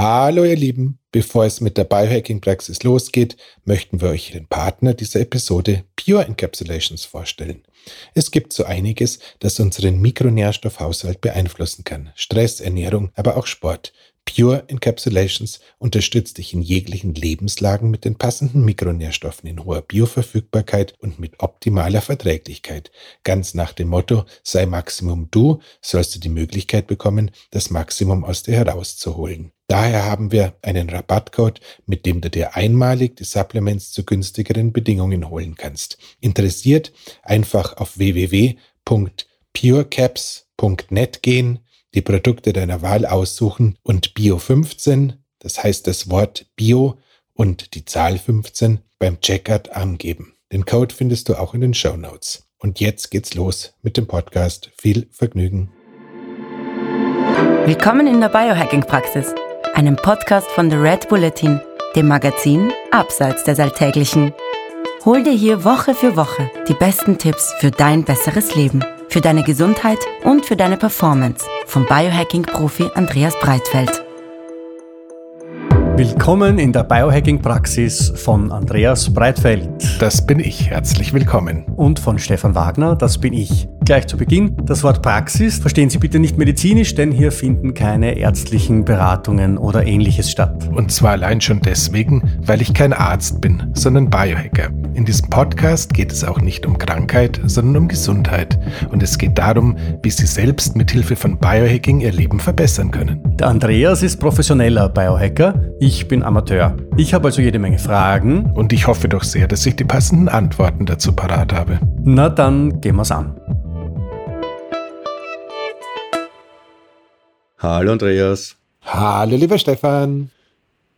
Hallo ihr Lieben, bevor es mit der Biohacking-Praxis losgeht, möchten wir euch den Partner dieser Episode Pure Encapsulations vorstellen. Es gibt so einiges, das unseren Mikronährstoffhaushalt beeinflussen kann. Stress, Ernährung, aber auch Sport. Pure Encapsulations unterstützt dich in jeglichen Lebenslagen mit den passenden Mikronährstoffen in hoher Bioverfügbarkeit und mit optimaler Verträglichkeit. Ganz nach dem Motto, sei Maximum du, sollst du die Möglichkeit bekommen, das Maximum aus dir herauszuholen. Daher haben wir einen Rabattcode, mit dem du dir einmalig die Supplements zu günstigeren Bedingungen holen kannst. Interessiert? Einfach auf www.purecaps.net gehen die Produkte deiner Wahl aussuchen und Bio 15, das heißt das Wort Bio und die Zahl 15 beim Checkout angeben. Den Code findest du auch in den Show Notes. Und jetzt geht's los mit dem Podcast. Viel Vergnügen. Willkommen in der Biohacking-Praxis, einem Podcast von The Red Bulletin, dem Magazin Abseits des Alltäglichen. Hol dir hier Woche für Woche die besten Tipps für dein besseres Leben für deine Gesundheit und für deine Performance vom Biohacking-Profi Andreas Breitfeld. Willkommen in der Biohacking-Praxis von Andreas Breitfeld. Das bin ich. Herzlich willkommen. Und von Stefan Wagner. Das bin ich. Gleich zu Beginn, das Wort Praxis verstehen Sie bitte nicht medizinisch, denn hier finden keine ärztlichen Beratungen oder ähnliches statt. Und zwar allein schon deswegen, weil ich kein Arzt bin, sondern Biohacker. In diesem Podcast geht es auch nicht um Krankheit, sondern um Gesundheit. Und es geht darum, wie Sie selbst mit Hilfe von Biohacking Ihr Leben verbessern können. Der Andreas ist professioneller Biohacker, ich bin Amateur. Ich habe also jede Menge Fragen. Und ich hoffe doch sehr, dass ich die passenden Antworten dazu parat habe. Na dann gehen wir's an. Hallo Andreas. Hallo lieber Stefan.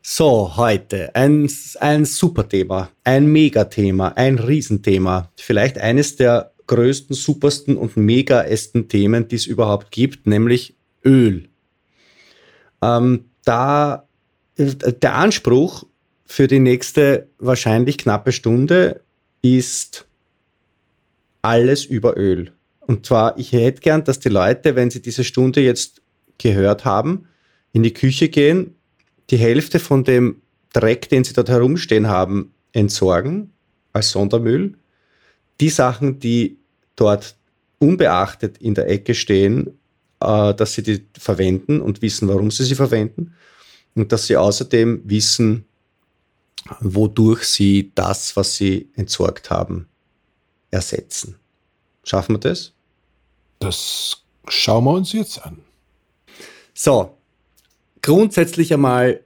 So, heute ein, ein super Thema, ein Megathema, ein Riesenthema. Vielleicht eines der größten, supersten und megaesten Themen, die es überhaupt gibt, nämlich Öl. Ähm, da der Anspruch für die nächste wahrscheinlich knappe Stunde ist alles über Öl. Und zwar, ich hätte gern, dass die Leute, wenn sie diese Stunde jetzt gehört haben, in die Küche gehen, die Hälfte von dem Dreck, den sie dort herumstehen haben, entsorgen als Sondermüll. Die Sachen, die dort unbeachtet in der Ecke stehen, äh, dass sie die verwenden und wissen, warum sie sie verwenden. Und dass sie außerdem wissen, wodurch sie das, was sie entsorgt haben, ersetzen. Schaffen wir das? Das schauen wir uns jetzt an. So, grundsätzlich einmal,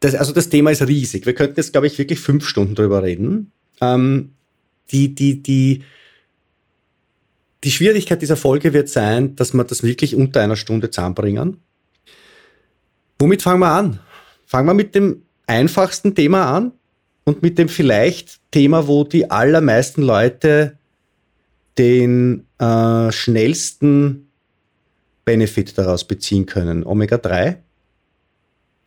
das, also das Thema ist riesig. Wir könnten jetzt, glaube ich, wirklich fünf Stunden drüber reden. Ähm, die, die, die, die Schwierigkeit dieser Folge wird sein, dass wir das wirklich unter einer Stunde zusammenbringen. Womit fangen wir an? Fangen wir mit dem einfachsten Thema an und mit dem vielleicht Thema, wo die allermeisten Leute den äh, schnellsten Benefit daraus beziehen können. Omega-3?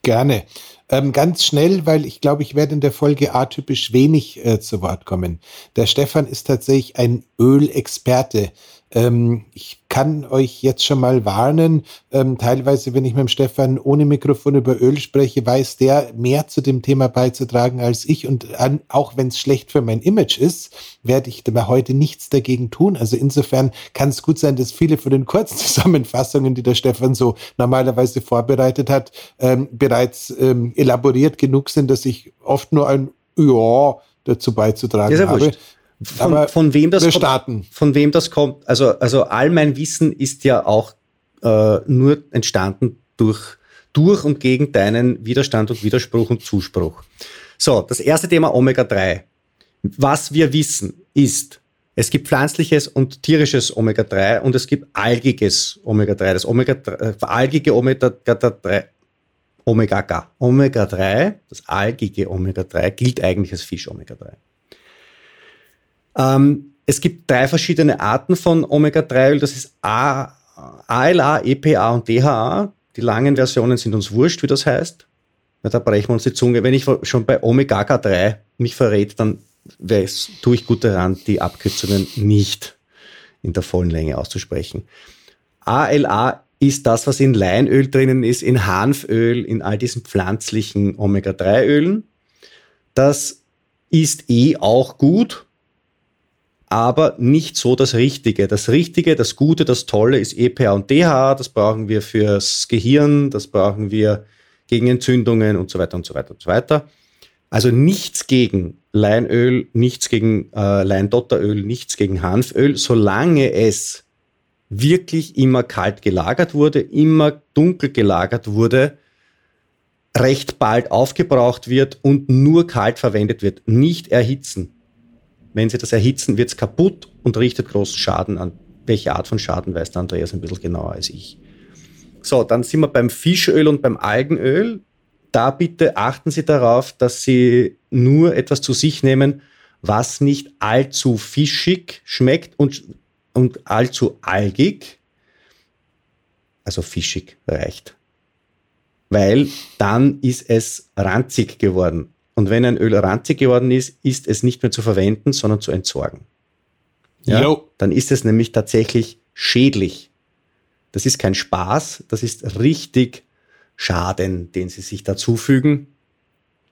Gerne. Ähm, ganz schnell, weil ich glaube, ich werde in der Folge atypisch wenig äh, zu Wort kommen. Der Stefan ist tatsächlich ein Ölexperte. Ähm, ich kann euch jetzt schon mal warnen, ähm, teilweise, wenn ich mit dem Stefan ohne Mikrofon über Öl spreche, weiß der mehr zu dem Thema beizutragen als ich. Und an, auch wenn es schlecht für mein Image ist, werde ich da heute nichts dagegen tun. Also insofern kann es gut sein, dass viele von den Kurzzusammenfassungen, die der Stefan so normalerweise vorbereitet hat, ähm, bereits ähm, elaboriert genug sind, dass ich oft nur ein Ja dazu beizutragen habe. Wurscht von, von wem das. Kommt, von wem das kommt. Also, also all mein Wissen ist ja auch äh, nur entstanden durch, durch und gegen deinen Widerstand und Widerspruch und Zuspruch. So, das erste Thema Omega-3. Was wir wissen ist, es gibt pflanzliches und tierisches Omega-3 und es gibt algiges Omega-3. Das Omega äh, algige Omega-3 Omega-3, Omega das algige Omega-3 gilt eigentlich als Fisch-Omega-3. Ähm, es gibt drei verschiedene Arten von Omega-3-Öl. Das ist A, ALA, EPA und DHA. Die langen Versionen sind uns wurscht, wie das heißt. Na, da brechen wir uns die Zunge. Wenn ich schon bei Omega-3 mich verrät, dann weiß, tue ich gut daran, die Abkürzungen nicht in der vollen Länge auszusprechen. ALA, ist das, was in Leinöl drinnen ist, in Hanföl, in all diesen pflanzlichen Omega-3-Ölen. Das ist eh auch gut, aber nicht so das Richtige. Das Richtige, das Gute, das Tolle ist EPA und DHA. Das brauchen wir fürs Gehirn, das brauchen wir gegen Entzündungen und so weiter und so weiter und so weiter. Also nichts gegen Leinöl, nichts gegen äh, Leindotteröl, nichts gegen Hanföl, solange es wirklich immer kalt gelagert wurde, immer dunkel gelagert wurde, recht bald aufgebraucht wird und nur kalt verwendet wird. Nicht erhitzen. Wenn Sie das erhitzen, wird es kaputt und richtet großen Schaden an. Welche Art von Schaden weiß der Andreas ein bisschen genauer als ich. So, dann sind wir beim Fischöl und beim Algenöl da bitte achten Sie darauf, dass Sie nur etwas zu sich nehmen, was nicht allzu fischig schmeckt und, und allzu algig. Also fischig reicht. Weil dann ist es ranzig geworden. Und wenn ein Öl ranzig geworden ist, ist es nicht mehr zu verwenden, sondern zu entsorgen. Ja? Dann ist es nämlich tatsächlich schädlich. Das ist kein Spaß, das ist richtig Schaden, den sie sich da zufügen.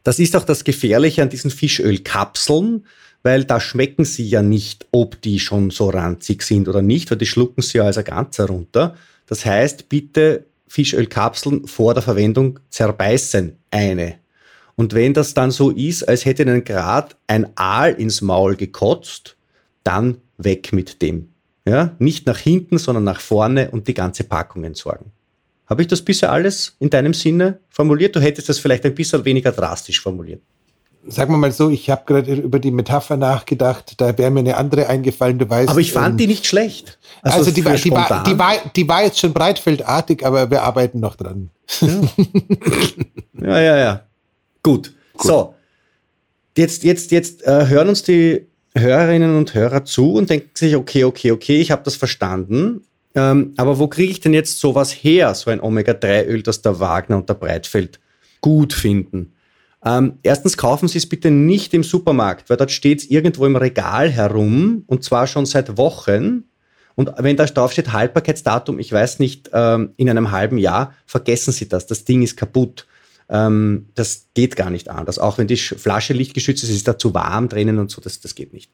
Das ist auch das Gefährliche an diesen Fischölkapseln, weil da schmecken sie ja nicht, ob die schon so ranzig sind oder nicht, weil die schlucken sie ja als ein Ganzer runter. Das heißt, bitte Fischölkapseln vor der Verwendung zerbeißen eine. Und wenn das dann so ist, als hätte ihnen gerade ein Aal ins Maul gekotzt, dann weg mit dem. Ja? Nicht nach hinten, sondern nach vorne und die ganze Packung entsorgen. Habe ich das bisher alles in deinem Sinne formuliert? Du hättest das vielleicht ein bisschen weniger drastisch formuliert. Sagen wir mal so, ich habe gerade über die Metapher nachgedacht, da wäre mir eine andere eingefallen, du weißt. Aber ich fand ähm, die nicht schlecht. Also, also die, war, die, war, die, war, die war jetzt schon breitfeldartig, aber wir arbeiten noch dran. Ja, ja, ja. ja. Gut. Gut. So, jetzt, jetzt, jetzt äh, hören uns die Hörerinnen und Hörer zu und denken sich, okay, okay, okay, ich habe das verstanden. Ähm, aber wo kriege ich denn jetzt sowas her, so ein Omega-3-Öl, das der Wagner und der Breitfeld gut finden? Ähm, erstens kaufen Sie es bitte nicht im Supermarkt, weil dort steht es irgendwo im Regal herum und zwar schon seit Wochen. Und wenn da drauf steht Haltbarkeitsdatum, ich weiß nicht, ähm, in einem halben Jahr, vergessen Sie das. Das Ding ist kaputt. Ähm, das geht gar nicht anders. Auch wenn die Flasche lichtgeschützt ist, ist da zu warm drinnen und so, das, das geht nicht.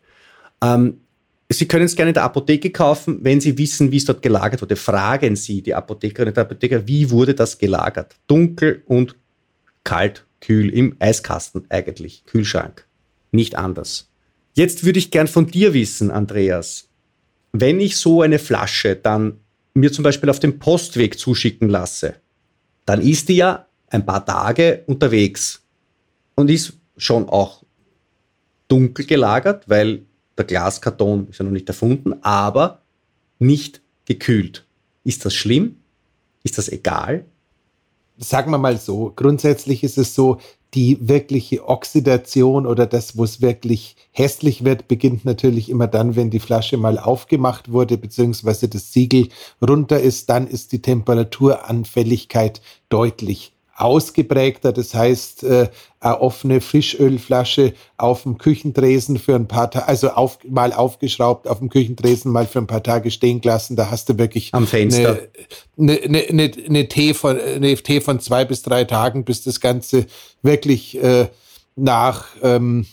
Ähm, Sie können es gerne in der Apotheke kaufen, wenn Sie wissen, wie es dort gelagert wurde. Fragen Sie die Apothekerin und Apotheker, wie wurde das gelagert? Dunkel und kalt, kühl, im Eiskasten eigentlich, Kühlschrank. Nicht anders. Jetzt würde ich gern von dir wissen, Andreas, wenn ich so eine Flasche dann mir zum Beispiel auf dem Postweg zuschicken lasse, dann ist die ja ein paar Tage unterwegs und ist schon auch dunkel gelagert, weil der Glaskarton ist ja noch nicht erfunden, aber nicht gekühlt. Ist das schlimm? Ist das egal? Sagen wir mal so, grundsätzlich ist es so, die wirkliche Oxidation oder das, wo es wirklich hässlich wird, beginnt natürlich immer dann, wenn die Flasche mal aufgemacht wurde, beziehungsweise das Siegel runter ist, dann ist die Temperaturanfälligkeit deutlich ausgeprägter. Das heißt, äh, eine offene Frischölflasche auf dem Küchentresen für ein paar Tage, also auf, mal aufgeschraubt auf dem Küchentresen, mal für ein paar Tage stehen gelassen. Da hast du wirklich am Fenster eine, eine, eine, eine, Tee von, eine Tee von zwei bis drei Tagen, bis das Ganze wirklich äh, nach ähm,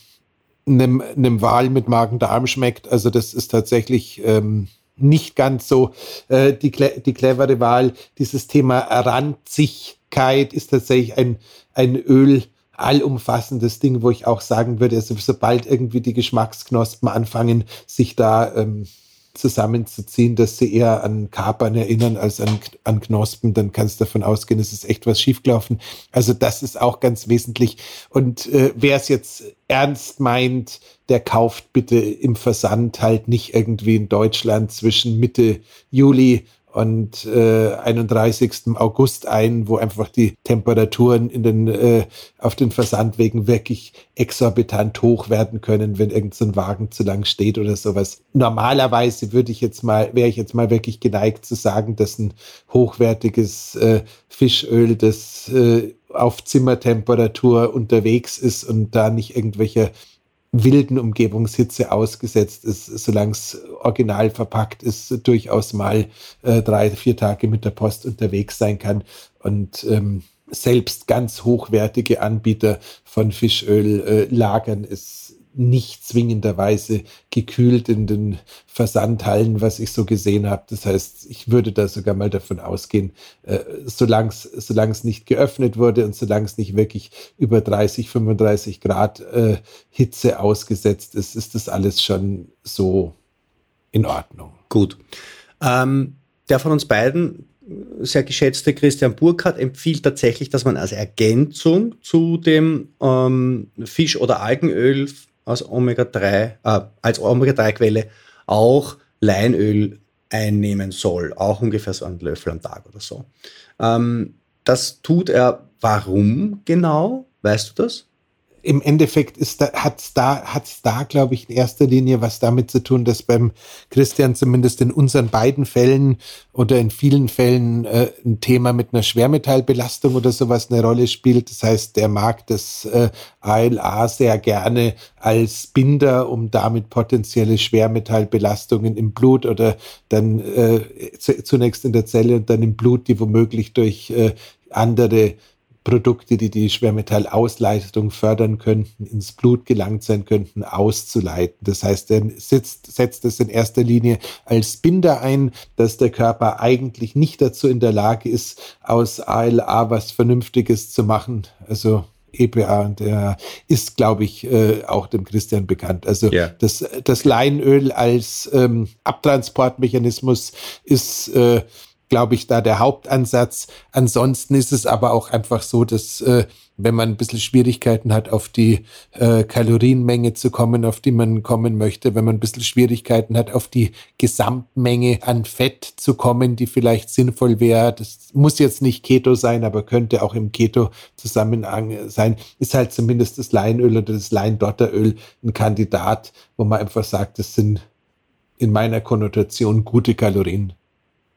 einem, einem Wal mit Magen-Darm schmeckt. Also das ist tatsächlich ähm, nicht ganz so äh, die, die clevere Wahl. Dieses Thema ranzig Flüssigkeit ist tatsächlich ein, ein Öl, allumfassendes Ding, wo ich auch sagen würde, also sobald irgendwie die Geschmacksknospen anfangen, sich da ähm, zusammenzuziehen, dass sie eher an Kapern erinnern als an, an Knospen, dann kannst du davon ausgehen, es ist echt was schiefgelaufen. Also das ist auch ganz wesentlich. Und äh, wer es jetzt ernst meint, der kauft bitte im Versand halt nicht irgendwie in Deutschland zwischen Mitte Juli und äh, 31. August ein, wo einfach die Temperaturen in den, äh, auf den Versandwegen wirklich exorbitant hoch werden können, wenn irgendein so Wagen zu lang steht oder sowas. Normalerweise würde ich jetzt mal, wäre ich jetzt mal wirklich geneigt zu sagen, dass ein hochwertiges äh, Fischöl, das äh, auf Zimmertemperatur unterwegs ist und da nicht irgendwelche wilden Umgebungshitze ausgesetzt ist, solange es original verpackt ist, durchaus mal äh, drei, vier Tage mit der Post unterwegs sein kann. Und ähm, selbst ganz hochwertige Anbieter von Fischöl äh, lagern es nicht zwingenderweise gekühlt in den Versandhallen, was ich so gesehen habe. Das heißt, ich würde da sogar mal davon ausgehen, äh, solange es nicht geöffnet wurde und solange es nicht wirklich über 30, 35 Grad äh, Hitze ausgesetzt ist, ist das alles schon so in Ordnung. Gut. Ähm, der von uns beiden sehr geschätzte Christian Burkhardt empfiehlt tatsächlich, dass man als Ergänzung zu dem ähm, Fisch- oder Algenöl aus Omega-3, äh, als Omega-3-Quelle auch Leinöl einnehmen soll, auch ungefähr so einen Löffel am Tag oder so. Ähm, das tut er warum genau? Weißt du das? Im Endeffekt ist da, hat's da, hat's da, glaube ich, in erster Linie was damit zu tun, dass beim Christian zumindest in unseren beiden Fällen oder in vielen Fällen äh, ein Thema mit einer Schwermetallbelastung oder sowas eine Rolle spielt. Das heißt, der mag das äh, ALA sehr gerne als Binder, um damit potenzielle Schwermetallbelastungen im Blut oder dann äh, zunächst in der Zelle und dann im Blut, die womöglich durch äh, andere Produkte, die die Schwermetallausleitung fördern könnten, ins Blut gelangt sein könnten, auszuleiten. Das heißt, er sitzt, setzt es in erster Linie als Binder ein, dass der Körper eigentlich nicht dazu in der Lage ist, aus ALA was Vernünftiges zu machen. Also EPA, der ist, glaube ich, äh, auch dem Christian bekannt. Also yeah. das, das Leinöl als ähm, Abtransportmechanismus ist äh, glaube ich, da der Hauptansatz. Ansonsten ist es aber auch einfach so, dass äh, wenn man ein bisschen Schwierigkeiten hat, auf die äh, Kalorienmenge zu kommen, auf die man kommen möchte, wenn man ein bisschen Schwierigkeiten hat, auf die Gesamtmenge an Fett zu kommen, die vielleicht sinnvoll wäre. Das muss jetzt nicht Keto sein, aber könnte auch im Keto-Zusammenhang sein. Ist halt zumindest das Leinöl oder das Leindotteröl ein Kandidat, wo man einfach sagt, das sind in meiner Konnotation gute Kalorien.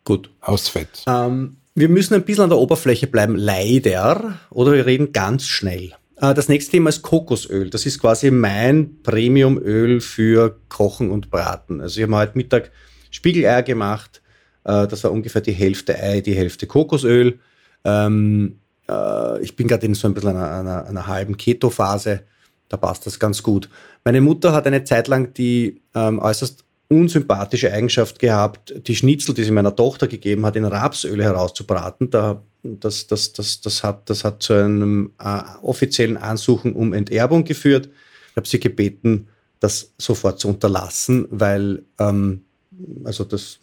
Gut. Aus Fett. Ähm, wir müssen ein bisschen an der Oberfläche bleiben, leider. Oder wir reden ganz schnell. Äh, das nächste Thema ist Kokosöl. Das ist quasi mein Premiumöl für Kochen und Braten. Also ich habe heute Mittag Spiegeleier gemacht. Äh, das war ungefähr die Hälfte Ei, die Hälfte Kokosöl. Ähm, äh, ich bin gerade in so ein bisschen einer, einer, einer halben Keto-Phase. Da passt das ganz gut. Meine Mutter hat eine Zeit lang die ähm, äußerst unsympathische Eigenschaft gehabt, die Schnitzel, die sie meiner Tochter gegeben hat, in Rapsöl herauszubraten. Da, das, das, das, das, hat, das hat zu einem äh, offiziellen Ansuchen um Enterbung geführt. Ich habe sie gebeten, das sofort zu unterlassen, weil ähm, also das,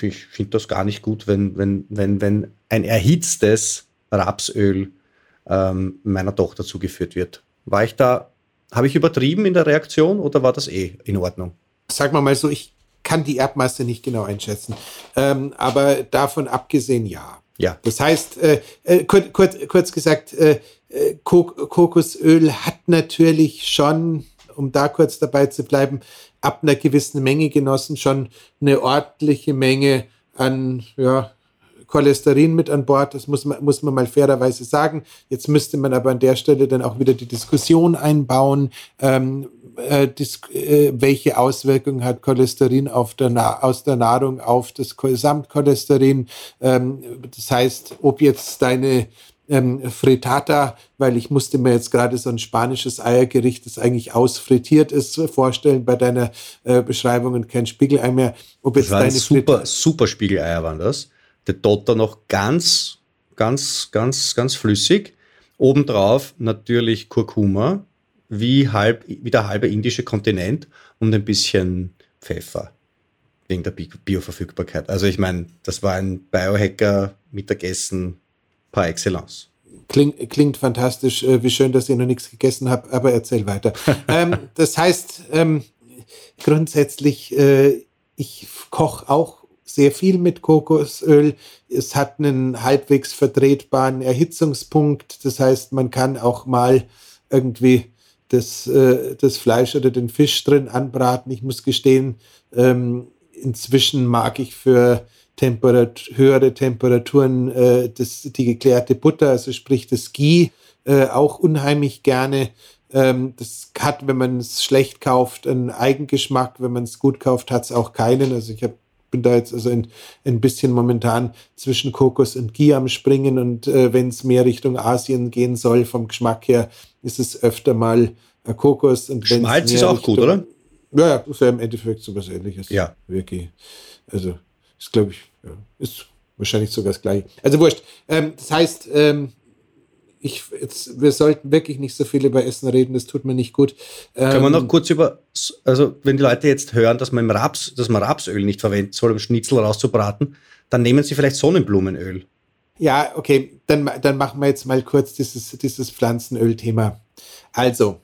ich finde das gar nicht gut, wenn, wenn, wenn, wenn ein erhitztes Rapsöl ähm, meiner Tochter zugeführt wird. War ich da, habe ich übertrieben in der Reaktion oder war das eh in Ordnung? Sagen wir mal so, ich kann die Erbmasse nicht genau einschätzen. Ähm, aber davon abgesehen, ja. Ja. Das heißt, äh, äh, kurz, kurz, kurz gesagt, äh, äh Kokosöl hat natürlich schon, um da kurz dabei zu bleiben, ab einer gewissen Menge genossen schon eine ordentliche Menge an ja, Cholesterin mit an Bord. Das muss man, muss man mal fairerweise sagen. Jetzt müsste man aber an der Stelle dann auch wieder die Diskussion einbauen. Ähm, äh, äh, welche Auswirkungen hat Cholesterin auf der aus der Nahrung auf das Gesamtcholesterin? Ähm, das heißt, ob jetzt deine ähm, Frittata, weil ich musste mir jetzt gerade so ein spanisches Eiergericht, das eigentlich ausfrittiert ist, vorstellen bei deiner äh, Beschreibung und kein Spiegelei mehr. Ob jetzt das deine super, super Spiegeleier waren das der Dotter noch ganz, ganz, ganz, ganz flüssig. Obendrauf natürlich Kurkuma, wie, halb, wie der halbe indische Kontinent und ein bisschen Pfeffer wegen der Bioverfügbarkeit. Also ich meine, das war ein Biohacker-Mittagessen par excellence. Klingt, klingt fantastisch. Äh, wie schön, dass ihr noch nichts gegessen habt, aber erzähl weiter. ähm, das heißt, ähm, grundsätzlich, äh, ich koche auch sehr viel mit Kokosöl. Es hat einen halbwegs vertretbaren Erhitzungspunkt. Das heißt, man kann auch mal irgendwie das, äh, das Fleisch oder den Fisch drin anbraten. Ich muss gestehen, ähm, inzwischen mag ich für Temperat höhere Temperaturen äh, das, die geklärte Butter, also sprich das Ghee, äh, auch unheimlich gerne. Ähm, das hat, wenn man es schlecht kauft, einen Eigengeschmack. Wenn man es gut kauft, hat es auch keinen. Also ich hab, bin da jetzt also ein, ein bisschen momentan zwischen Kokos und Ghee am Springen. Und äh, wenn es mehr Richtung Asien gehen soll, vom Geschmack her, ist es öfter mal äh, Kokos. Und Schmalz ist auch Richtung, gut, oder? Ja, ja, ist ja im Endeffekt so was ähnliches. Ja. Wirklich. Also, ist, glaube ich, ja, ist wahrscheinlich sogar das gleiche. Also wurscht. Ähm, das heißt, ähm, ich, jetzt, wir sollten wirklich nicht so viel über Essen reden, das tut mir nicht gut. Ähm, Können wir noch kurz über, also wenn die Leute jetzt hören, dass man, im Raps, dass man Rapsöl nicht verwenden soll, um Schnitzel rauszubraten, dann nehmen sie vielleicht Sonnenblumenöl. Ja, okay, dann, dann machen wir jetzt mal kurz dieses, dieses Pflanzenöl-Thema. Also,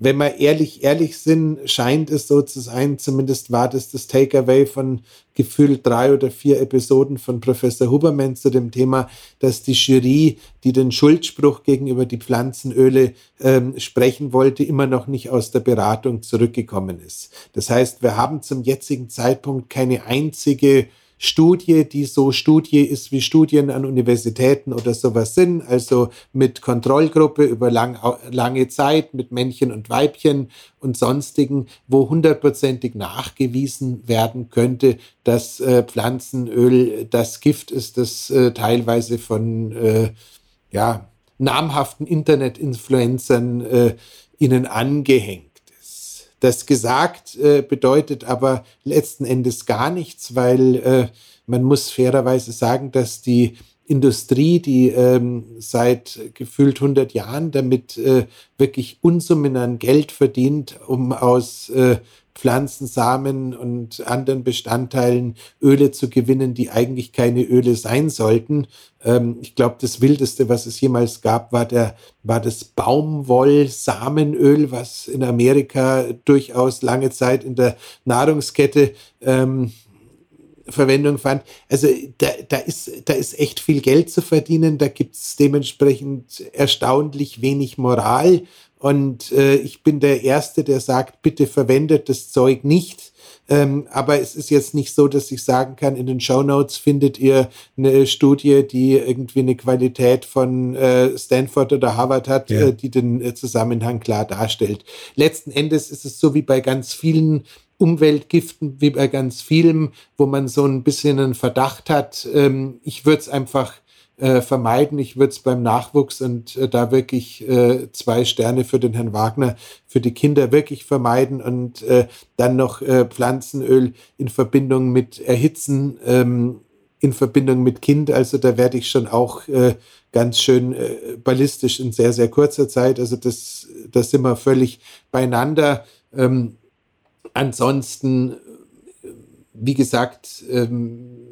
wenn wir ehrlich, ehrlich sind, scheint es so zu sein, zumindest war das das Takeaway von gefühlt drei oder vier Episoden von Professor Huberman zu dem Thema, dass die Jury, die den Schuldspruch gegenüber die Pflanzenöle ähm, sprechen wollte, immer noch nicht aus der Beratung zurückgekommen ist. Das heißt, wir haben zum jetzigen Zeitpunkt keine einzige Studie, die so Studie ist, wie Studien an Universitäten oder sowas sind, also mit Kontrollgruppe über lang, lange Zeit, mit Männchen und Weibchen und sonstigen, wo hundertprozentig nachgewiesen werden könnte, dass äh, Pflanzenöl das Gift ist, das äh, teilweise von äh, ja, namhaften Internet-Influencern äh, ihnen angehängt das gesagt äh, bedeutet aber letzten Endes gar nichts, weil äh, man muss fairerweise sagen, dass die Industrie, die ähm, seit gefühlt 100 Jahren damit äh, wirklich Unsummen an Geld verdient, um aus äh, Pflanzensamen und anderen Bestandteilen Öle zu gewinnen, die eigentlich keine Öle sein sollten. Ähm, ich glaube, das Wildeste, was es jemals gab, war, der, war das Baumwoll-Samenöl, was in Amerika durchaus lange Zeit in der Nahrungskette ähm, Verwendung fand. Also da, da, ist, da ist echt viel Geld zu verdienen, da gibt es dementsprechend erstaunlich wenig Moral und äh, ich bin der Erste, der sagt, bitte verwendet das Zeug nicht. Ähm, aber es ist jetzt nicht so, dass ich sagen kann, in den Show Notes findet ihr eine Studie, die irgendwie eine Qualität von äh, Stanford oder Harvard hat, ja. äh, die den äh, Zusammenhang klar darstellt. Letzten Endes ist es so wie bei ganz vielen Umweltgiften, wie bei ganz vielen, wo man so ein bisschen einen Verdacht hat. Ähm, ich würde es einfach äh, vermeiden. Ich würde es beim Nachwuchs und äh, da wirklich äh, zwei Sterne für den Herrn Wagner, für die Kinder wirklich vermeiden und äh, dann noch äh, Pflanzenöl in Verbindung mit Erhitzen, ähm, in Verbindung mit Kind. Also da werde ich schon auch ganz schön ballistisch in sehr, sehr kurzer Zeit. Also das, das sind wir völlig beieinander. Ähm, ansonsten, wie gesagt, ähm,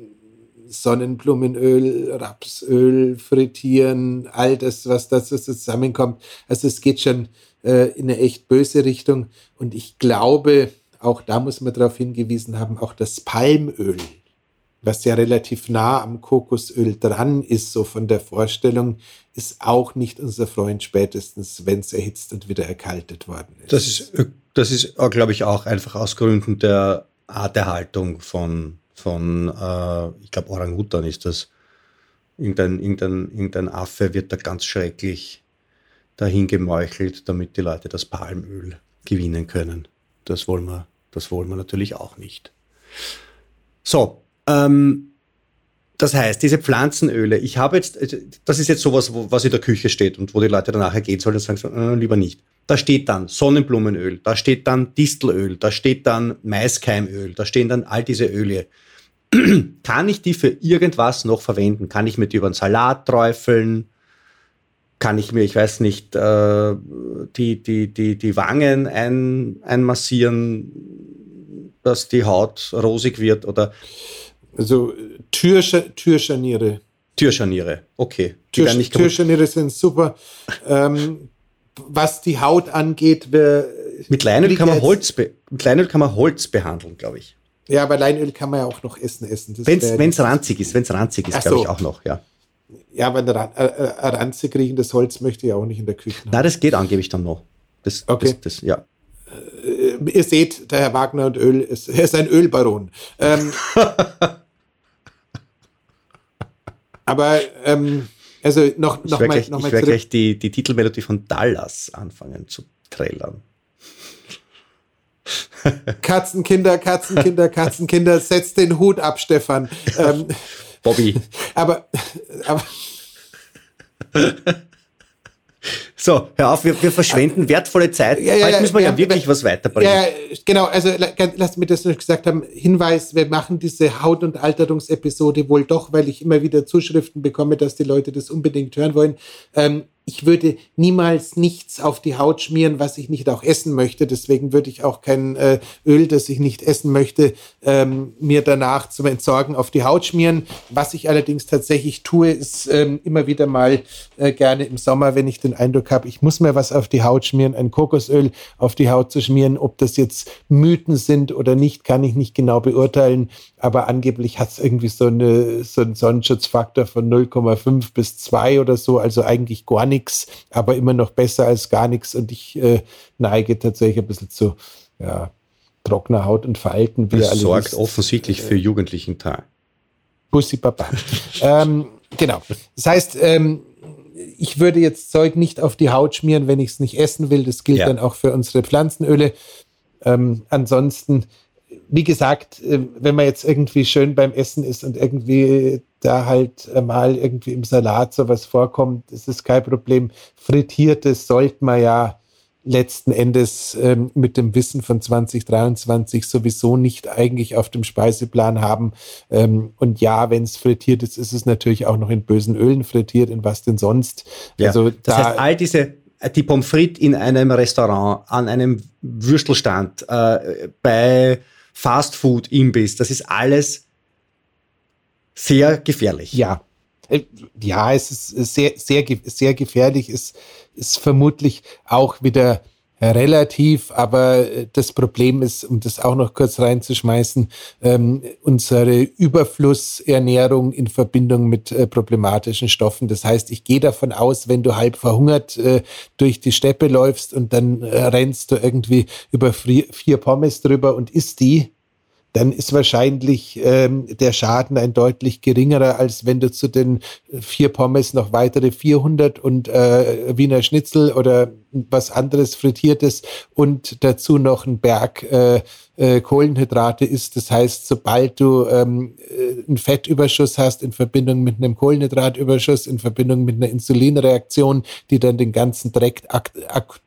Sonnenblumenöl, Rapsöl, Frittieren, all das, was da zusammenkommt. Also es geht schon äh, in eine echt böse Richtung. Und ich glaube, auch da muss man darauf hingewiesen haben, auch das Palmöl, was ja relativ nah am Kokosöl dran ist, so von der Vorstellung, ist auch nicht unser Freund spätestens, wenn es erhitzt und wieder erkaltet worden ist. Das ist, das ist glaube ich, auch einfach aus Gründen der Art der Haltung von von, äh, ich glaube, Orang-Utan ist das. Irgendein, irgendein, irgendein Affe wird da ganz schrecklich dahin gemeuchelt, damit die Leute das Palmöl gewinnen können. Das wollen wir, das wollen wir natürlich auch nicht. So, ähm, das heißt, diese Pflanzenöle, ich habe jetzt, das ist jetzt sowas, was in der Küche steht und wo die Leute dann nachher gehen sollen und sagen, so, äh, lieber nicht. Da steht dann Sonnenblumenöl, da steht dann Distelöl, da steht dann Maiskeimöl, da stehen dann all diese Öle. Kann ich die für irgendwas noch verwenden? Kann ich mir die über einen Salat träufeln? Kann ich mir, ich weiß nicht, äh, die, die, die, die Wangen ein, einmassieren, dass die Haut rosig wird? Oder also Türsch Türscharniere. Türscharniere, okay. Tür Türscharniere sind super. ähm, was die Haut angeht, mit Leinöl kann man Holz, mit Leinöl kann man Holz behandeln, glaube ich. Ja, aber Leinöl kann man ja auch noch essen essen. Wenn es ranzig ist, wenn es ranzig ist, glaube so. ich auch noch, ja. Ja, aber ein, äh, äh, ranzig riegendes Holz möchte ich auch nicht in der Küche haben. Nein, das geht angeblich dann noch. Das, okay. Das, das, ja. Äh, ihr seht, der Herr Wagner und Öl, ist, er ist ein Ölbaron. Ähm, aber ähm, also noch, noch ich mal, gleich, noch mal ich werde gleich die, die Titelmelodie von Dallas anfangen zu trällern. Katzenkinder, Katzenkinder, Katzenkinder, setz den Hut ab, Stefan. Ähm, Bobby. Aber, aber So, hör auf, wir, wir verschwenden wertvolle Zeit. Ja, ja, Heute müssen wir ja, ja, wirklich was weiterbringen. Ja, genau, also lass mir das noch gesagt haben. Hinweis, wir machen diese Haut- und Alterungsepisode wohl doch, weil ich immer wieder Zuschriften bekomme, dass die Leute das unbedingt hören wollen. Ähm, ich würde niemals nichts auf die Haut schmieren, was ich nicht auch essen möchte. Deswegen würde ich auch kein äh, Öl, das ich nicht essen möchte, ähm, mir danach zum Entsorgen auf die Haut schmieren. Was ich allerdings tatsächlich tue, ist ähm, immer wieder mal äh, gerne im Sommer, wenn ich den Eindruck habe, ich muss mir was auf die Haut schmieren, ein Kokosöl auf die Haut zu schmieren. Ob das jetzt Mythen sind oder nicht, kann ich nicht genau beurteilen. Aber angeblich hat es irgendwie so, eine, so einen Sonnenschutzfaktor von 0,5 bis 2 oder so, also eigentlich gar nicht nichts, aber immer noch besser als gar nichts. Und ich äh, neige tatsächlich ein bisschen zu ja, trockener Haut und Falten. Wie das sorgt wisst. offensichtlich für jugendlichen Teil. Bussi Papa. ähm, genau. Das heißt, ähm, ich würde jetzt Zeug nicht auf die Haut schmieren, wenn ich es nicht essen will. Das gilt ja. dann auch für unsere Pflanzenöle. Ähm, ansonsten wie gesagt, äh, wenn man jetzt irgendwie schön beim Essen ist und irgendwie da halt mal irgendwie im Salat sowas vorkommt, ist es kein Problem. Frittiertes sollte man ja letzten Endes ähm, mit dem Wissen von 2023 sowieso nicht eigentlich auf dem Speiseplan haben. Ähm, und ja, wenn es frittiert ist, ist es natürlich auch noch in bösen Ölen frittiert, in was denn sonst. Ja, also das da, heißt, all diese die Pommes frites in einem Restaurant, an einem Würstelstand, äh, bei Fastfood-Imbiss, das ist alles sehr gefährlich. Ja. Äh, ja, es ist sehr, sehr, sehr gefährlich. Es ist vermutlich auch wieder relativ, aber äh, das Problem ist, um das auch noch kurz reinzuschmeißen, ähm, unsere Überflussernährung in Verbindung mit äh, problematischen Stoffen. Das heißt, ich gehe davon aus, wenn du halb verhungert äh, durch die Steppe läufst und dann äh, rennst du irgendwie über vier Pommes drüber und isst die, dann ist wahrscheinlich ähm, der Schaden ein deutlich geringerer, als wenn du zu den vier Pommes noch weitere 400 und äh, Wiener Schnitzel oder was anderes frittiertes und dazu noch ein Berg äh, äh, Kohlenhydrate isst. Das heißt, sobald du ähm, äh, einen Fettüberschuss hast in Verbindung mit einem Kohlenhydratüberschuss, in Verbindung mit einer Insulinreaktion, die dann den ganzen Dreck ak ak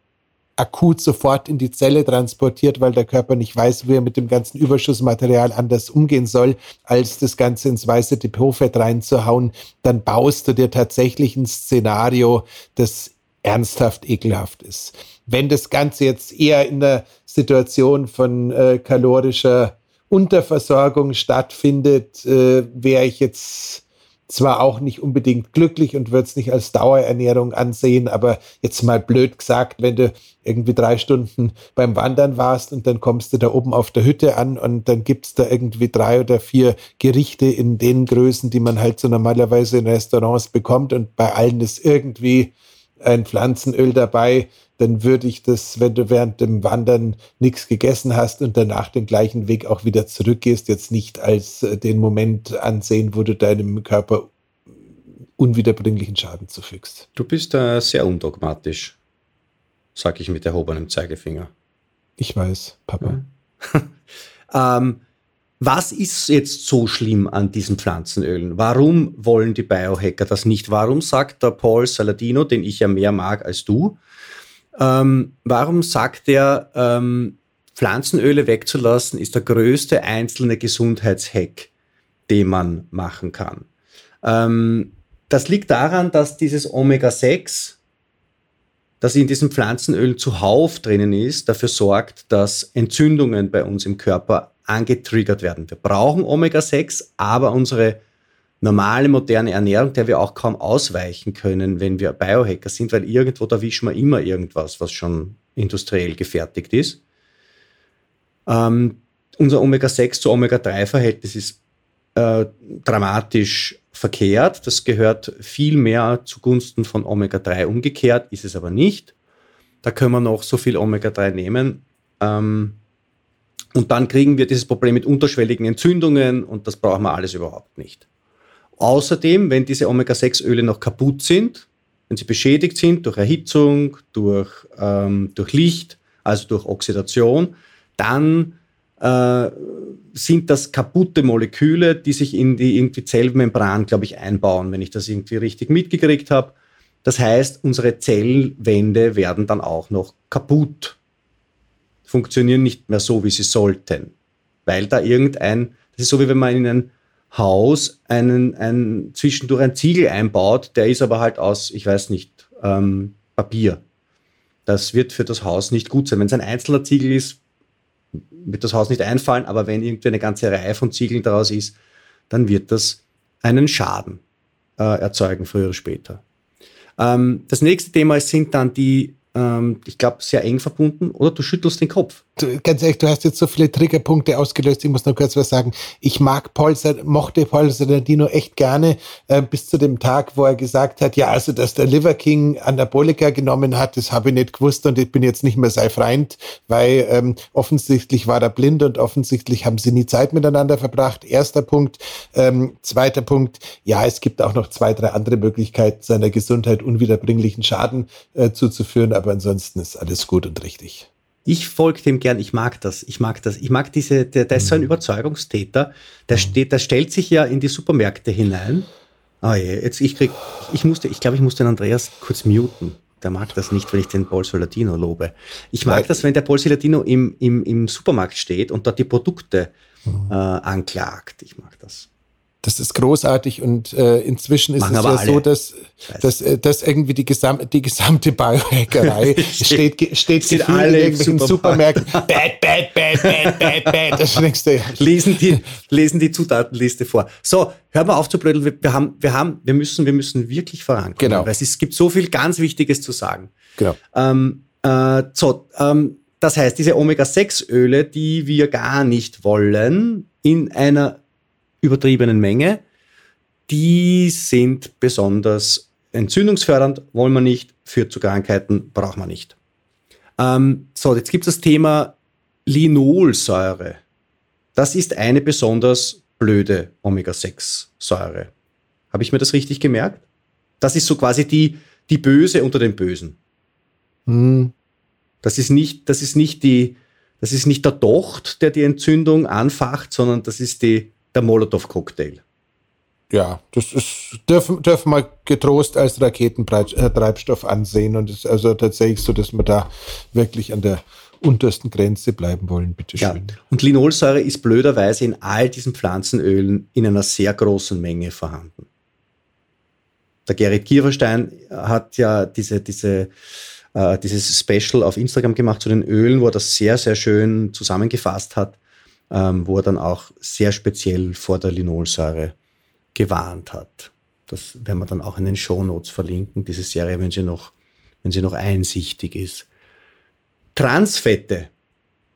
akut sofort in die Zelle transportiert, weil der Körper nicht weiß, wie er mit dem ganzen Überschussmaterial anders umgehen soll, als das Ganze ins weiße Depotfett reinzuhauen, dann baust du dir tatsächlich ein Szenario, das ernsthaft ekelhaft ist. Wenn das Ganze jetzt eher in der Situation von äh, kalorischer Unterversorgung stattfindet, äh, wäre ich jetzt zwar auch nicht unbedingt glücklich und würde es nicht als Dauerernährung ansehen, aber jetzt mal blöd gesagt, wenn du irgendwie drei Stunden beim Wandern warst und dann kommst du da oben auf der Hütte an und dann gibt's da irgendwie drei oder vier Gerichte in den Größen, die man halt so normalerweise in Restaurants bekommt und bei allen ist irgendwie ein Pflanzenöl dabei, dann würde ich das, wenn du während dem Wandern nichts gegessen hast und danach den gleichen Weg auch wieder zurückgehst, jetzt nicht als äh, den Moment ansehen, wo du deinem Körper unwiederbringlichen Schaden zufügst. Du bist äh, sehr undogmatisch, sag ich mit erhobenem Zeigefinger. Ich weiß, Papa. Ja. ähm, was ist jetzt so schlimm an diesen Pflanzenölen? Warum wollen die Biohacker das nicht? Warum sagt der Paul Saladino, den ich ja mehr mag als du, ähm, warum sagt er, ähm, Pflanzenöle wegzulassen ist der größte einzelne Gesundheitshack, den man machen kann? Ähm, das liegt daran, dass dieses Omega-6, das in diesen Pflanzenölen zuhauf drinnen ist, dafür sorgt, dass Entzündungen bei uns im Körper angetriggert werden. Wir brauchen Omega-6, aber unsere normale moderne Ernährung, der wir auch kaum ausweichen können, wenn wir Biohacker sind, weil irgendwo da wischen wir immer irgendwas, was schon industriell gefertigt ist. Ähm, unser Omega-6 zu Omega-3-Verhältnis ist äh, dramatisch verkehrt. Das gehört viel mehr zugunsten von Omega-3 umgekehrt, ist es aber nicht. Da können wir noch so viel Omega-3 nehmen. Ähm, und dann kriegen wir dieses Problem mit unterschwelligen Entzündungen und das brauchen wir alles überhaupt nicht. Außerdem, wenn diese Omega-6-Öle noch kaputt sind, wenn sie beschädigt sind durch Erhitzung, durch, ähm, durch Licht, also durch Oxidation, dann äh, sind das kaputte Moleküle, die sich in die irgendwie Zellmembran, glaube ich, einbauen, wenn ich das irgendwie richtig mitgekriegt habe. Das heißt, unsere Zellwände werden dann auch noch kaputt, funktionieren nicht mehr so, wie sie sollten, weil da irgendein, das ist so wie wenn man in ein Haus einen, ein, zwischendurch ein Ziegel einbaut, der ist aber halt aus, ich weiß nicht, ähm, Papier. Das wird für das Haus nicht gut sein. Wenn es ein einzelner Ziegel ist, wird das Haus nicht einfallen, aber wenn irgendwie eine ganze Reihe von Ziegeln daraus ist, dann wird das einen Schaden äh, erzeugen, früher oder später. Ähm, das nächste Thema sind dann die ähm, ich glaube, sehr eng verbunden oder du schüttelst den Kopf. Du, ganz ehrlich, du hast jetzt so viele Triggerpunkte ausgelöst. Ich muss noch kurz was sagen. Ich mag Paul, mochte Paul Saladino echt gerne äh, bis zu dem Tag, wo er gesagt hat, ja, also, dass der Liver King Anabolika genommen hat, das habe ich nicht gewusst und ich bin jetzt nicht mehr sein Freund, weil ähm, offensichtlich war er blind und offensichtlich haben sie nie Zeit miteinander verbracht. Erster Punkt. Ähm, zweiter Punkt. Ja, es gibt auch noch zwei, drei andere Möglichkeiten, seiner Gesundheit unwiederbringlichen Schaden äh, zuzuführen aber ansonsten ist alles gut und richtig. Ich folge dem gern, ich mag das, ich mag das. Ich mag diese, der, der ist so ein mhm. Überzeugungstäter, der mhm. steht, der stellt sich ja in die Supermärkte hinein. Oh je, jetzt ich krieg, ich musste, ich glaube, ich muss den Andreas kurz muten. Der mag das nicht, wenn ich den Paul Solatino lobe. Ich mag Weil, das, wenn der Paul Solatino im, im, im Supermarkt steht und dort die Produkte mhm. äh, anklagt. Ich mag das. Das ist großartig und äh, inzwischen ist Machen es ja alle. so, dass, dass, äh, dass irgendwie die, gesam die gesamte Biohackerei steht, steht, steht alle in irgendwelchen Supermärkten. bad, bad, bad, bad, bad, bad. Das nächste. Lesen die, lesen die Zutatenliste vor. So, hör mal auf zu blödeln. Wir, wir, haben, wir, haben, wir, müssen, wir müssen wirklich vorankommen. Genau. Weil es gibt so viel ganz Wichtiges zu sagen. Genau. Ähm, äh, so, ähm, das heißt, diese Omega-6-Öle, die wir gar nicht wollen, in einer übertriebenen Menge, die sind besonders entzündungsfördernd, wollen wir nicht, führt zu Krankheiten, braucht man nicht. Ähm, so, jetzt gibt es das Thema Linolsäure. Das ist eine besonders blöde Omega-6-Säure. Habe ich mir das richtig gemerkt? Das ist so quasi die, die Böse unter den Bösen. Hm. Das ist nicht, das ist nicht die, das ist nicht der Docht, der die Entzündung anfacht, sondern das ist die, der Molotow-Cocktail. Ja, das ist, dürfen, dürfen wir getrost als Raketentreibstoff ansehen und es ist also tatsächlich so, dass wir da wirklich an der untersten Grenze bleiben wollen, bitteschön. Ja. Und Linolsäure ist blöderweise in all diesen Pflanzenölen in einer sehr großen Menge vorhanden. Der Gerrit Kieferstein hat ja diese, diese, äh, dieses Special auf Instagram gemacht zu den Ölen, wo er das sehr, sehr schön zusammengefasst hat ähm, wo er dann auch sehr speziell vor der Linolsäure gewarnt hat. Das werden wir dann auch in den Shownotes verlinken, diese Serie, wenn sie noch, wenn sie noch einsichtig ist. Transfette,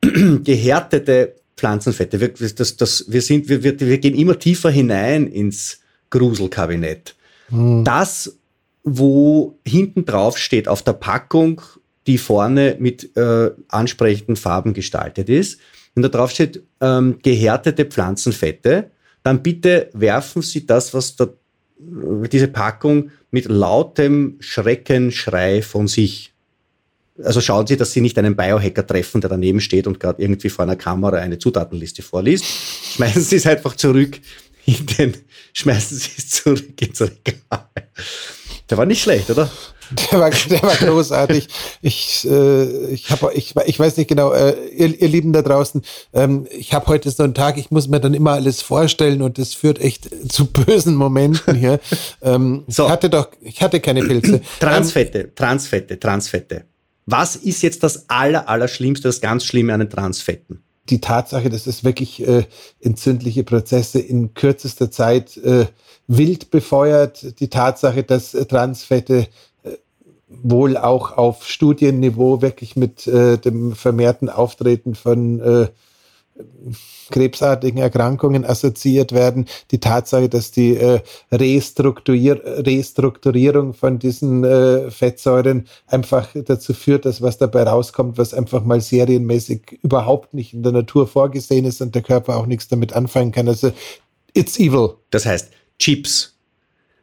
gehärtete Pflanzenfette. Wir, das, das, wir, sind, wir, wir, wir gehen immer tiefer hinein ins Gruselkabinett. Hm. Das, wo hinten drauf steht auf der Packung, die vorne mit äh, ansprechenden Farben gestaltet ist, wenn da drauf steht, ähm, gehärtete Pflanzenfette, dann bitte werfen Sie das, was da, diese Packung mit lautem Schreckenschrei von sich. Also schauen Sie, dass Sie nicht einen Biohacker treffen, der daneben steht und gerade irgendwie vor einer Kamera eine Zutatenliste vorliest. Schmeißen Sie es einfach zurück in den, schmeißen Sie es zurück ins Regal. Der war nicht schlecht, oder? Der war, der war großartig. Ich, äh, ich, hab, ich, ich weiß nicht genau, äh, ihr, ihr Lieben da draußen, ähm, ich habe heute so einen Tag, ich muss mir dann immer alles vorstellen und das führt echt zu bösen Momenten hier. ähm, so. Ich hatte doch, ich hatte keine Pilze. Transfette, ähm, Transfette, Transfette. Was ist jetzt das aller, Allerschlimmste, das ganz Schlimme an den Transfetten? Die Tatsache, dass es wirklich äh, entzündliche Prozesse in kürzester Zeit äh, wild befeuert. Die Tatsache, dass Transfette wohl auch auf Studienniveau wirklich mit äh, dem vermehrten Auftreten von äh, krebsartigen Erkrankungen assoziiert werden. Die Tatsache, dass die äh, Restrukturier Restrukturierung von diesen äh, Fettsäuren einfach dazu führt, dass was dabei rauskommt, was einfach mal serienmäßig überhaupt nicht in der Natur vorgesehen ist und der Körper auch nichts damit anfangen kann. Also it's evil. Das heißt Chips.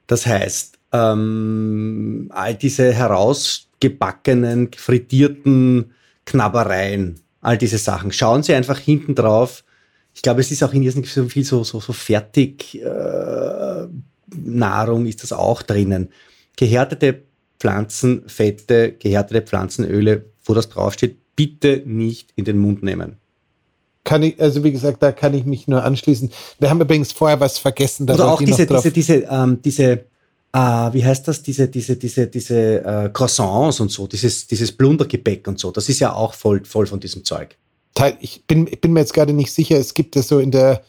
Das heißt ähm, all diese herausgebackenen, frittierten Knabbereien, all diese Sachen. Schauen Sie einfach hinten drauf. Ich glaube, es ist auch in nicht so viel so, so, so fertig äh, Nahrung ist das auch drinnen. Gehärtete Pflanzenfette, gehärtete Pflanzenöle, wo das draufsteht, bitte nicht in den Mund nehmen. Kann ich, also wie gesagt, da kann ich mich nur anschließen. Wir haben übrigens vorher was vergessen. Oder auch diese, diese, diese, ähm, diese Uh, wie heißt das, diese, diese, diese, diese uh, Croissants und so, dieses, dieses Plundergebäck und so, das ist ja auch voll, voll von diesem Zeug. Ich bin, ich bin mir jetzt gerade nicht sicher, es gibt ja so in der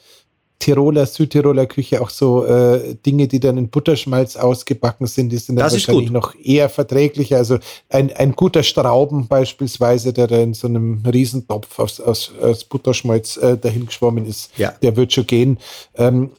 Tiroler, Südtiroler Küche auch so äh, Dinge, die dann in Butterschmalz ausgebacken sind, die sind dann das wahrscheinlich noch eher verträglicher. Also ein, ein guter Strauben beispielsweise, der da in so einem Riesentopf aus, aus, aus Butterschmalz äh, dahin geschwommen ist, ja. der wird schon gehen. Ähm,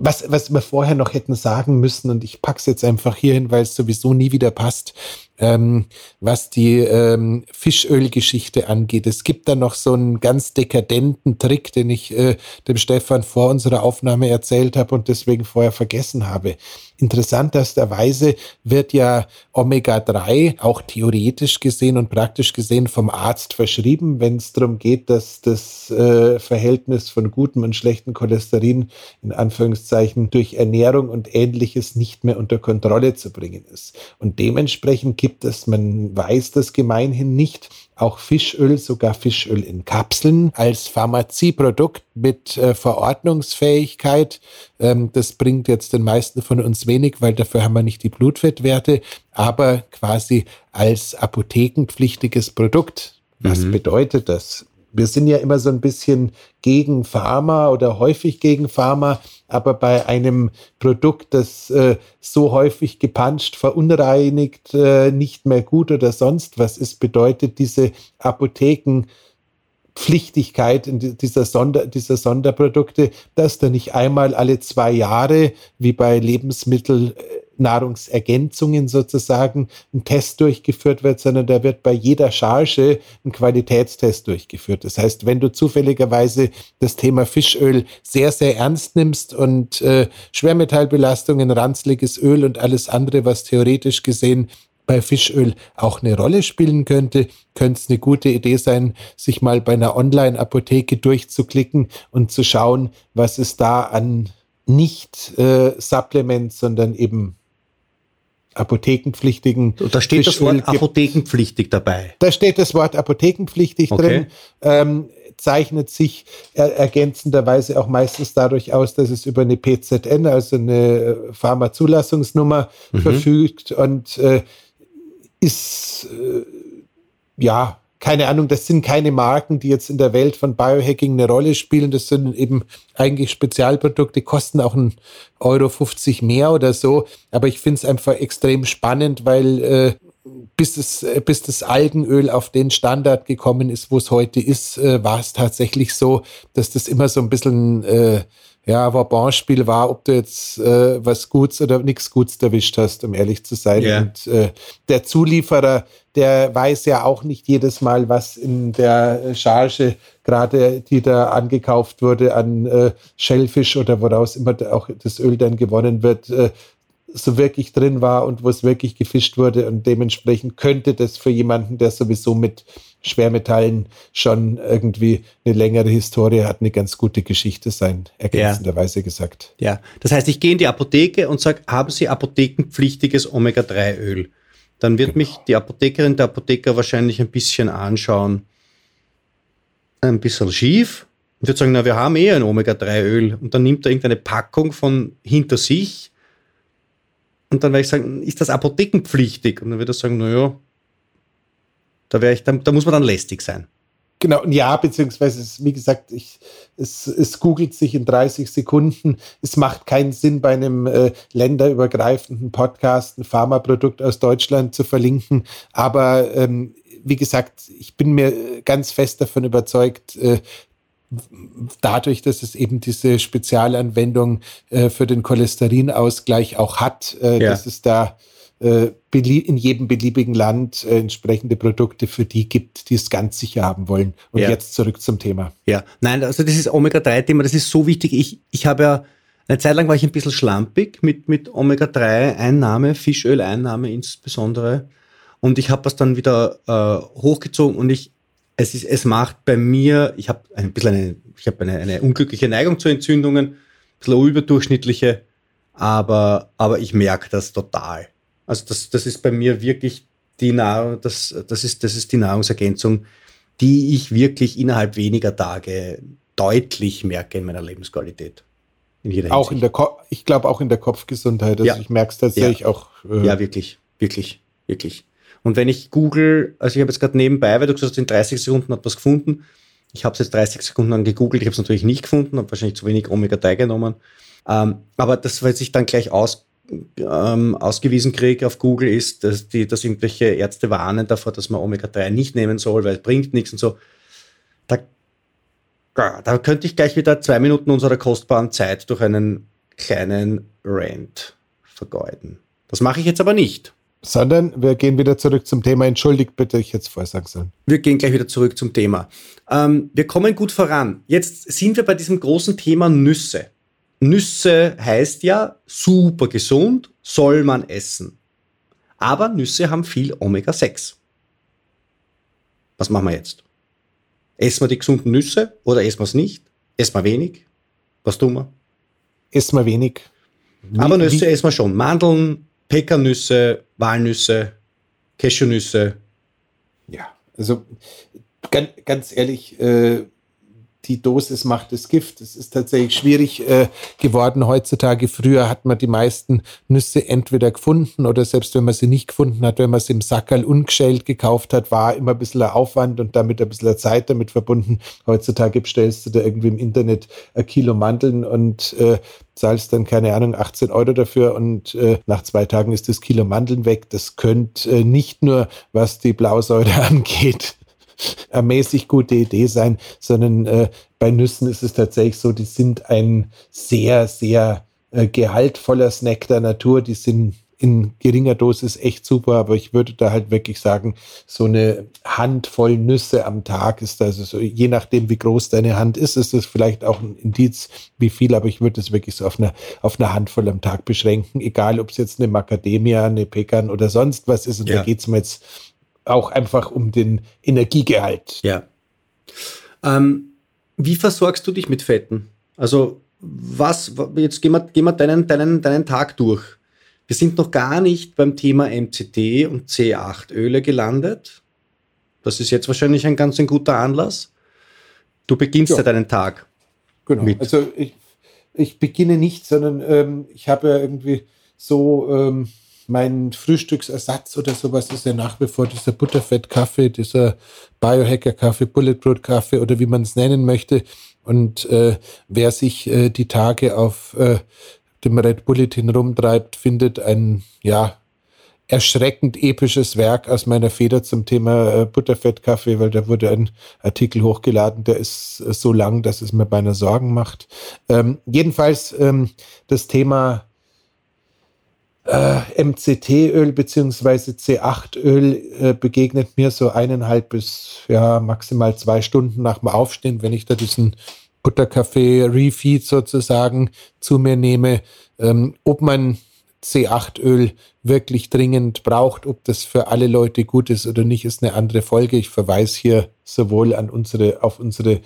was, was wir vorher noch hätten sagen müssen, und ich pack's jetzt einfach hier hin, weil es sowieso nie wieder passt, ähm, was die ähm, Fischölgeschichte angeht. Es gibt da noch so einen ganz dekadenten Trick, den ich äh, dem Stefan vor unserer Aufnahme erzählt habe und deswegen vorher vergessen habe. Interessanterweise wird ja Omega-3 auch theoretisch gesehen und praktisch gesehen vom Arzt verschrieben, wenn es darum geht, dass das äh, Verhältnis von gutem und schlechtem Cholesterin in Anführungszeichen durch Ernährung und ähnliches nicht mehr unter Kontrolle zu bringen ist. Und dementsprechend gibt es, man weiß das gemeinhin nicht, auch Fischöl, sogar Fischöl in Kapseln als Pharmazieprodukt mit äh, Verordnungsfähigkeit. Ähm, das bringt jetzt den meisten von uns wenig, weil dafür haben wir nicht die Blutfettwerte, aber quasi als apothekenpflichtiges Produkt. Was mhm. bedeutet das? Wir sind ja immer so ein bisschen gegen Pharma oder häufig gegen Pharma, aber bei einem Produkt, das äh, so häufig gepanscht, verunreinigt, äh, nicht mehr gut oder sonst was ist, bedeutet diese Apothekenpflichtigkeit dieser, Sonder, dieser Sonderprodukte, dass da nicht einmal alle zwei Jahre, wie bei Lebensmitteln, äh, Nahrungsergänzungen sozusagen ein Test durchgeführt wird, sondern da wird bei jeder Charge ein Qualitätstest durchgeführt. Das heißt, wenn du zufälligerweise das Thema Fischöl sehr, sehr ernst nimmst und äh, Schwermetallbelastungen, ranzliges Öl und alles andere, was theoretisch gesehen bei Fischöl auch eine Rolle spielen könnte, könnte es eine gute Idee sein, sich mal bei einer Online-Apotheke durchzuklicken und zu schauen, was es da an nicht äh, Supplements, sondern eben apothekenpflichtigen. Und da steht das Wort apothekenpflichtig dabei. Da steht das Wort apothekenpflichtig okay. drin. Ähm, zeichnet sich er ergänzenderweise auch meistens dadurch aus, dass es über eine PZN, also eine Pharmazulassungsnummer, mhm. verfügt und äh, ist äh, ja keine Ahnung, das sind keine Marken, die jetzt in der Welt von Biohacking eine Rolle spielen. Das sind eben eigentlich Spezialprodukte, kosten auch ein Euro 50 mehr oder so. Aber ich finde es einfach extrem spannend, weil äh, bis, es, bis das Algenöl auf den Standard gekommen ist, wo es heute ist, äh, war es tatsächlich so, dass das immer so ein bisschen äh, ja, Vauban-Spiel war, ob du jetzt äh, was Gutes oder nichts Gutes erwischt hast, um ehrlich zu sein. Yeah. Und äh, der Zulieferer, der weiß ja auch nicht jedes Mal, was in der Charge gerade, die da angekauft wurde, an äh, Shellfish oder woraus immer auch das Öl dann gewonnen wird, äh, so wirklich drin war und wo es wirklich gefischt wurde. Und dementsprechend könnte das für jemanden, der sowieso mit Schwermetallen schon irgendwie eine längere Historie hat, eine ganz gute Geschichte sein, ergänzenderweise ja. gesagt. Ja, das heißt, ich gehe in die Apotheke und sage, haben Sie apothekenpflichtiges Omega-3-Öl? Dann wird genau. mich die Apothekerin, der Apotheker wahrscheinlich ein bisschen anschauen, ein bisschen schief und wird sagen, na, wir haben eh ein Omega-3-Öl. Und dann nimmt er irgendeine Packung von hinter sich und dann werde ich sagen, ist das apothekenpflichtig? Und dann wird er sagen, naja, da, ich, da, da muss man dann lästig sein. Genau, ja, beziehungsweise, wie gesagt, ich, es, es googelt sich in 30 Sekunden. Es macht keinen Sinn, bei einem äh, länderübergreifenden Podcast ein Pharmaprodukt aus Deutschland zu verlinken. Aber ähm, wie gesagt, ich bin mir ganz fest davon überzeugt, äh, dadurch, dass es eben diese Spezialanwendung äh, für den Cholesterinausgleich auch hat, äh, ja. dass es da äh, in jedem beliebigen Land äh, entsprechende Produkte für die gibt, die es ganz sicher haben wollen. Und ja. jetzt zurück zum Thema. Ja, nein, also das ist Omega-3-Thema, das ist so wichtig. Ich, ich habe ja Eine Zeit lang war ich ein bisschen schlampig mit, mit Omega-3-Einnahme, Fischöleinnahme insbesondere. Und ich habe das dann wieder äh, hochgezogen und ich, es, ist, es macht bei mir, ich habe ein bisschen eine, ich habe eine, eine unglückliche Neigung zu Entzündungen, ein bisschen überdurchschnittliche, aber, aber ich merke das total. Also das, das ist bei mir wirklich die Nahrung, das, das, ist, das ist die Nahrungsergänzung, die ich wirklich innerhalb weniger Tage deutlich merke in meiner Lebensqualität. In auch in der Ko ich glaube auch in der Kopfgesundheit. Also ja. ich merke es tatsächlich ja. auch. Äh ja, wirklich, wirklich, wirklich. Und wenn ich google, also ich habe jetzt gerade nebenbei, weil du gesagt hast, in 30 Sekunden hat was gefunden. Ich habe es jetzt 30 Sekunden lang gegoogelt, ich habe es natürlich nicht gefunden, habe wahrscheinlich zu wenig Omega-3 genommen. Ähm, aber das, was ich dann gleich aus, ähm, ausgewiesen kriege auf Google, ist, dass, die, dass irgendwelche Ärzte warnen davor, dass man Omega-3 nicht nehmen soll, weil es bringt nichts und so. Da, da könnte ich gleich wieder zwei Minuten unserer kostbaren Zeit durch einen kleinen Rant vergeuden. Das mache ich jetzt aber nicht. Sondern wir gehen wieder zurück zum Thema. Entschuldigt bitte, ich jetzt vorher sagen sollen. Wir gehen gleich wieder zurück zum Thema. Ähm, wir kommen gut voran. Jetzt sind wir bei diesem großen Thema Nüsse. Nüsse heißt ja super gesund, soll man essen. Aber Nüsse haben viel Omega-6. Was machen wir jetzt? Essen wir die gesunden Nüsse oder essen wir es nicht? Essen wir wenig? Was tun wir? Essen wir wenig. Aber Nüsse essen wir schon. Mandeln, Pekannüsse, Walnüsse, Cashewnüsse. Ja, also ganz, ganz ehrlich, äh, die Dosis macht das Gift. Es ist tatsächlich schwierig äh, geworden heutzutage. Früher hat man die meisten Nüsse entweder gefunden oder selbst wenn man sie nicht gefunden hat, wenn man sie im Sackerl ungeschält gekauft hat, war immer ein bisschen Aufwand und damit ein bisschen Zeit damit verbunden. Heutzutage bestellst du da irgendwie im Internet ein Kilo Mandeln und äh, zahlst dann, keine Ahnung, 18 Euro dafür und äh, nach zwei Tagen ist das Kilo Mandeln weg. Das könnte äh, nicht nur, was die Blausäure angeht, mäßig gute Idee sein, sondern äh, bei Nüssen ist es tatsächlich so, die sind ein sehr, sehr äh, gehaltvoller Snack der Natur. Die sind in geringer Dosis echt super, aber ich würde da halt wirklich sagen, so eine Handvoll Nüsse am Tag ist also so, je nachdem, wie groß deine Hand ist, ist das vielleicht auch ein Indiz, wie viel, aber ich würde es wirklich so auf eine, auf eine Handvoll am Tag beschränken, egal ob es jetzt eine Macadamia, eine Pekan oder sonst was ist. Und ja. da geht es mir jetzt auch einfach um den Energiegehalt. Ja. Ähm, wie versorgst du dich mit Fetten? Also was, jetzt gehen wir, gehen wir deinen, deinen, deinen Tag durch. Wir sind noch gar nicht beim Thema MCT und C8-Öle gelandet. Das ist jetzt wahrscheinlich ein ganz ein guter Anlass. Du beginnst ja, ja deinen Tag. Genau. Mit. Also ich, ich beginne nicht, sondern ähm, ich habe ja irgendwie so ähm, mein Frühstücksersatz oder sowas ist ja nach wie vor dieser Butterfett-Kaffee, dieser Biohacker-Kaffee, Bulletproof-Kaffee oder wie man es nennen möchte. Und äh, wer sich äh, die Tage auf äh, dem Red Bulletin rumtreibt, findet ein, ja, erschreckend episches Werk aus meiner Feder zum Thema äh, Butterfettkaffee, weil da wurde ein Artikel hochgeladen, der ist äh, so lang, dass es mir beinahe Sorgen macht. Ähm, jedenfalls ähm, das Thema äh, MCT-Öl beziehungsweise C8-Öl äh, begegnet mir so eineinhalb bis ja maximal zwei Stunden nach dem Aufstehen, wenn ich da diesen Butterkaffee-Refeed sozusagen zu mir nehme. Ähm, ob man C8-Öl wirklich dringend braucht, ob das für alle Leute gut ist oder nicht, ist eine andere Folge. Ich verweise hier sowohl an unsere, auf unsere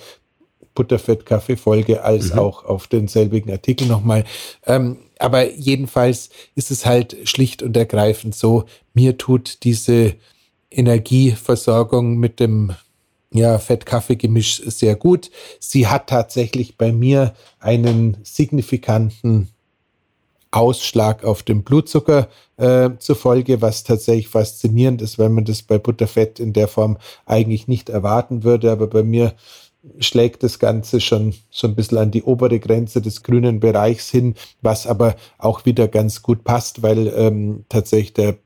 Butterfett-Kaffee-Folge als mhm. auch auf denselbigen Artikel nochmal. Ähm, aber jedenfalls ist es halt schlicht und ergreifend so, mir tut diese Energieversorgung mit dem ja, Fett-Kaffee-Gemisch sehr gut. Sie hat tatsächlich bei mir einen signifikanten Ausschlag auf den Blutzucker äh, zur Folge, was tatsächlich faszinierend ist, weil man das bei Butterfett in der Form eigentlich nicht erwarten würde. Aber bei mir schlägt das Ganze schon so ein bisschen an die obere Grenze des grünen Bereichs hin, was aber auch wieder ganz gut passt, weil ähm, tatsächlich der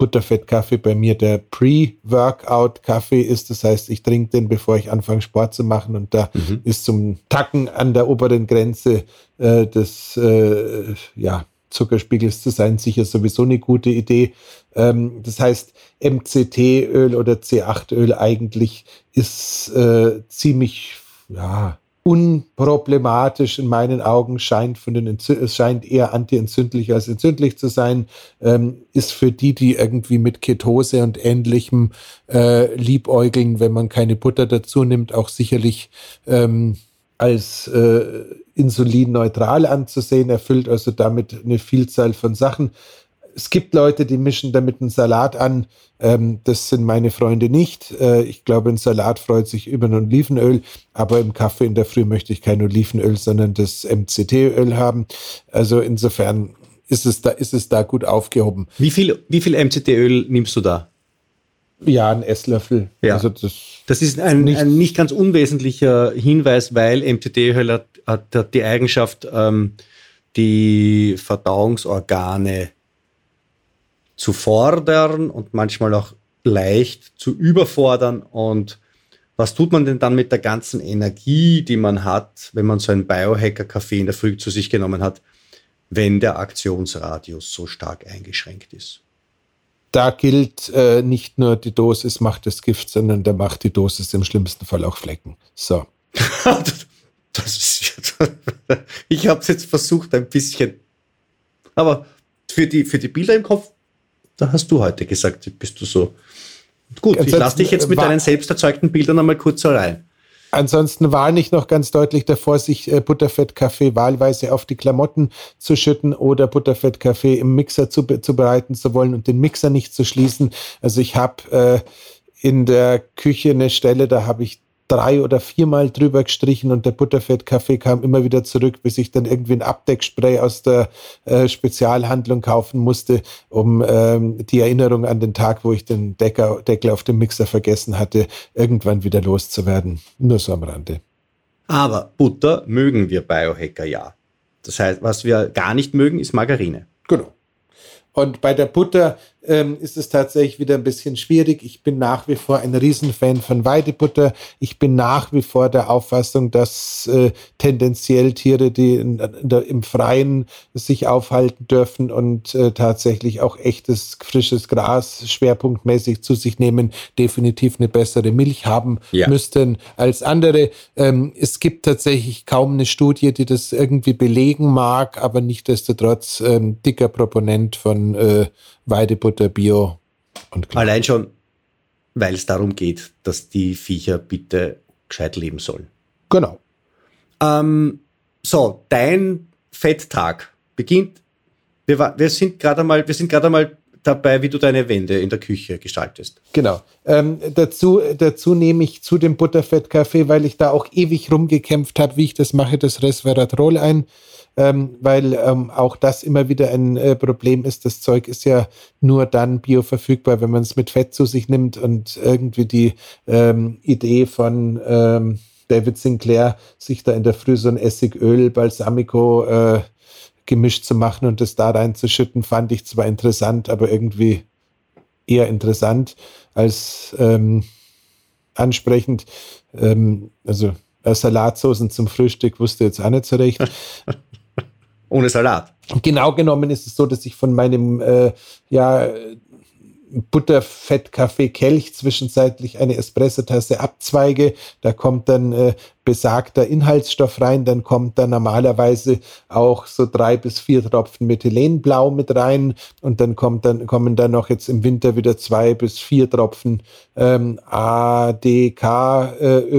Butterfettkaffee bei mir der Pre-Workout-Kaffee ist. Das heißt, ich trinke den, bevor ich anfange, Sport zu machen. Und da mhm. ist zum Tacken an der oberen Grenze äh, des äh, ja, Zuckerspiegels zu sein sicher sowieso eine gute Idee. Ähm, das heißt, MCT-Öl oder C8-Öl eigentlich ist äh, ziemlich ja, unproblematisch in meinen Augen, scheint von den es scheint eher antientzündlich als entzündlich zu sein, ähm, ist für die, die irgendwie mit Ketose und ähnlichem äh, liebäugeln, wenn man keine Butter dazu nimmt, auch sicherlich ähm, als äh, insulinneutral anzusehen, erfüllt also damit eine Vielzahl von Sachen. Es gibt Leute, die mischen damit einen Salat an. Ähm, das sind meine Freunde nicht. Äh, ich glaube, ein Salat freut sich über ein Olivenöl, aber im Kaffee in der Früh möchte ich kein Olivenöl, sondern das MCT-Öl haben. Also insofern ist es da, ist es da gut aufgehoben. Wie viel, wie viel MCT-Öl nimmst du da? Ja, ein Esslöffel. Ja. Also das, das ist ein nicht, ein nicht ganz unwesentlicher Hinweis, weil MCT-Öl hat, hat, hat, die Eigenschaft, ähm, die Verdauungsorgane zu fordern und manchmal auch leicht zu überfordern. Und was tut man denn dann mit der ganzen Energie, die man hat, wenn man so einen Biohacker-Kaffee in der Früh zu sich genommen hat, wenn der Aktionsradius so stark eingeschränkt ist? Da gilt äh, nicht nur die Dosis macht das Gift, sondern da macht die Dosis im schlimmsten Fall auch Flecken. So. das ist, ich habe es jetzt versucht ein bisschen, aber für die, für die Bilder im Kopf da hast du heute gesagt, bist du so. Gut, ich lasse dich jetzt mit deinen selbst erzeugten Bildern einmal kurz allein. Ansonsten warne ich noch ganz deutlich davor, sich äh, Butterfettkaffee wahlweise auf die Klamotten zu schütten oder Butterfettkaffee im Mixer zu, zu bereiten zu wollen und den Mixer nicht zu schließen. Also ich habe äh, in der Küche eine Stelle, da habe ich drei oder viermal drüber gestrichen und der Butterfettkaffee kam immer wieder zurück, bis ich dann irgendwie ein Abdeckspray aus der äh, Spezialhandlung kaufen musste, um ähm, die Erinnerung an den Tag, wo ich den Decker, Deckel auf dem Mixer vergessen hatte, irgendwann wieder loszuwerden. Nur so am Rande. Aber Butter mögen wir Biohacker ja. Das heißt, was wir gar nicht mögen, ist Margarine. Genau. Und bei der Butter ähm, ist es tatsächlich wieder ein bisschen schwierig. Ich bin nach wie vor ein Riesenfan von Weidebutter. Ich bin nach wie vor der Auffassung, dass äh, tendenziell Tiere, die in, in im Freien sich aufhalten dürfen und äh, tatsächlich auch echtes, frisches Gras schwerpunktmäßig zu sich nehmen, definitiv eine bessere Milch haben ja. müssten als andere. Ähm, es gibt tatsächlich kaum eine Studie, die das irgendwie belegen mag, aber nichtdestotrotz ähm, dicker Proponent von äh, Weidebutter, Bio und klar. Allein schon, weil es darum geht, dass die Viecher bitte gescheit leben sollen. Genau. Ähm, so, dein Fetttag beginnt. Wir, wir sind gerade einmal, wir sind gerade einmal dabei, wie du deine Wände in der Küche gestaltest. Genau. Ähm, dazu, dazu nehme ich zu dem Butterfettkaffee, weil ich da auch ewig rumgekämpft habe, wie ich das mache, das Resveratrol ein ähm, weil ähm, auch das immer wieder ein äh, Problem ist. Das Zeug ist ja nur dann bioverfügbar, wenn man es mit Fett zu sich nimmt und irgendwie die ähm, Idee von ähm, David Sinclair, sich da in der Früh so ein Essigöl, Balsamico äh, gemischt zu machen und das da reinzuschütten, fand ich zwar interessant, aber irgendwie eher interessant als ähm, ansprechend. Ähm, also äh, Salatsoßen zum Frühstück wusste jetzt auch nicht so recht. Ohne Salat. Genau genommen ist es so, dass ich von meinem äh, ja, Butterfett-Kaffee-Kelch zwischenzeitlich eine Espressotasse abzweige. Da kommt dann äh, besagter Inhaltsstoff rein, dann kommt da normalerweise auch so drei bis vier Tropfen Methylenblau mit rein und dann kommt dann kommen dann noch jetzt im Winter wieder zwei bis vier Tropfen ähm, ADK-Öl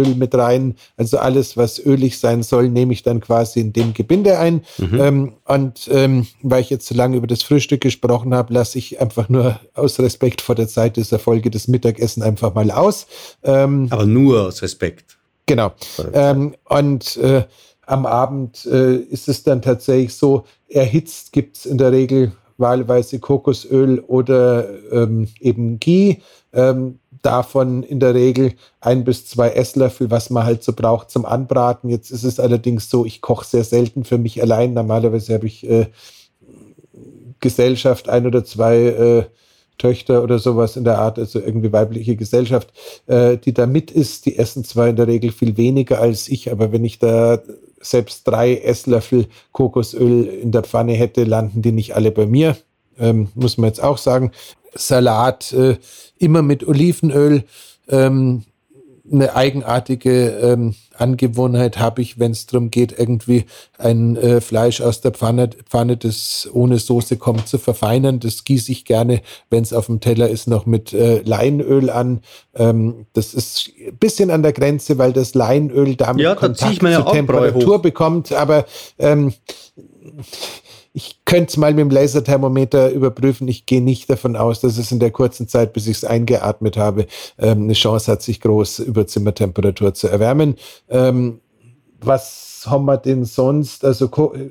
äh, mit rein. Also alles, was ölig sein soll, nehme ich dann quasi in dem Gebinde ein. Mhm. Ähm, und ähm, weil ich jetzt so lange über das Frühstück gesprochen habe, lasse ich einfach nur aus Respekt vor der Zeit dieser Folge das Mittagessen einfach mal aus. Ähm, Aber nur aus Respekt. Genau. Ähm, und äh, am Abend äh, ist es dann tatsächlich so, erhitzt gibt es in der Regel wahlweise Kokosöl oder ähm, eben Ghee. Ähm, davon in der Regel ein bis zwei Esslöffel, was man halt so braucht zum Anbraten. Jetzt ist es allerdings so, ich koche sehr selten für mich allein. Normalerweise habe ich äh, Gesellschaft, ein oder zwei äh, Töchter oder sowas in der Art, also irgendwie weibliche Gesellschaft, äh, die da mit ist. Die essen zwar in der Regel viel weniger als ich, aber wenn ich da selbst drei Esslöffel Kokosöl in der Pfanne hätte, landen die nicht alle bei mir. Ähm, muss man jetzt auch sagen. Salat äh, immer mit Olivenöl. Ähm, eine eigenartige ähm, Angewohnheit habe ich, wenn es darum geht, irgendwie ein äh, Fleisch aus der Pfanne, Pfanne, das ohne Soße kommt, zu verfeinern. Das gieße ich gerne, wenn es auf dem Teller ist, noch mit äh, Leinöl an. Ähm, das ist ein bisschen an der Grenze, weil das Leinöl damit ja, Kontakt zur Temperatur bekommt. Aber ähm, ich könnte es mal mit dem Laserthermometer überprüfen. Ich gehe nicht davon aus, dass es in der kurzen Zeit, bis ich es eingeatmet habe, ähm, eine Chance hat, sich groß über Zimmertemperatur zu erwärmen. Ähm, was haben wir denn sonst? Also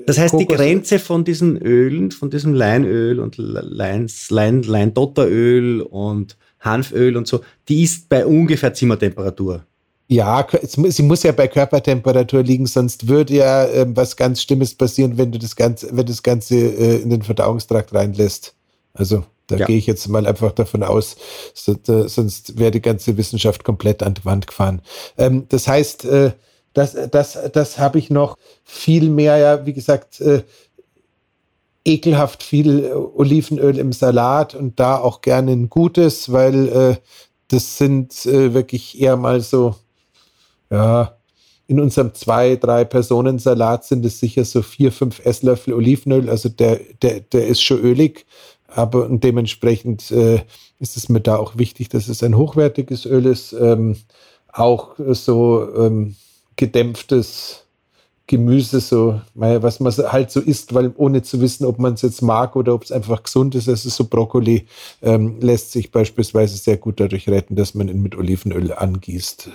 das heißt, Kokos die Grenze von diesen Ölen, von diesem Leinöl und Leins, Lein, Leindotteröl und Hanföl und so, die ist bei ungefähr Zimmertemperatur. Ja, sie muss ja bei Körpertemperatur liegen, sonst würde ja äh, was ganz Schlimmes passieren, wenn du das Ganze, wenn das Ganze äh, in den Verdauungstrakt reinlässt. Also da ja. gehe ich jetzt mal einfach davon aus, so, da, sonst wäre die ganze Wissenschaft komplett an die Wand gefahren. Ähm, das heißt, äh, das, das, das habe ich noch viel mehr, ja, wie gesagt, äh, ekelhaft viel Olivenöl im Salat und da auch gerne ein gutes, weil äh, das sind äh, wirklich eher mal so ja, in unserem zwei, drei Personen Salat sind es sicher so vier, fünf Esslöffel Olivenöl. Also der, der, der ist schon ölig, aber dementsprechend äh, ist es mir da auch wichtig, dass es ein hochwertiges Öl ist. Ähm, auch so ähm, gedämpftes Gemüse, so, was man halt so isst, weil ohne zu wissen, ob man es jetzt mag oder ob es einfach gesund ist. Also so Brokkoli ähm, lässt sich beispielsweise sehr gut dadurch retten, dass man ihn mit Olivenöl angießt,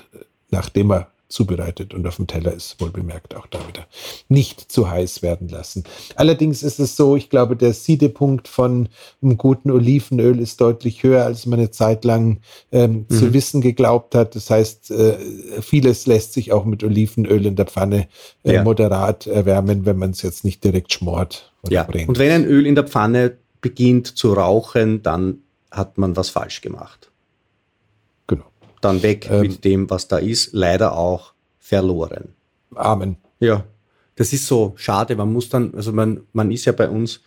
nachdem er zubereitet und auf dem Teller ist, wohl bemerkt auch da wieder. Nicht zu heiß werden lassen. Allerdings ist es so, ich glaube, der Siedepunkt von einem guten Olivenöl ist deutlich höher, als man eine Zeit lang ähm, mhm. zu wissen geglaubt hat. Das heißt, äh, vieles lässt sich auch mit Olivenöl in der Pfanne äh, ja. moderat erwärmen, wenn man es jetzt nicht direkt schmort oder ja. brennt. Und wenn ein Öl in der Pfanne beginnt zu rauchen, dann hat man was falsch gemacht dann weg ähm, mit dem, was da ist, leider auch verloren. Amen. Ja, das ist so schade. Man muss dann, also man, man ist ja bei uns,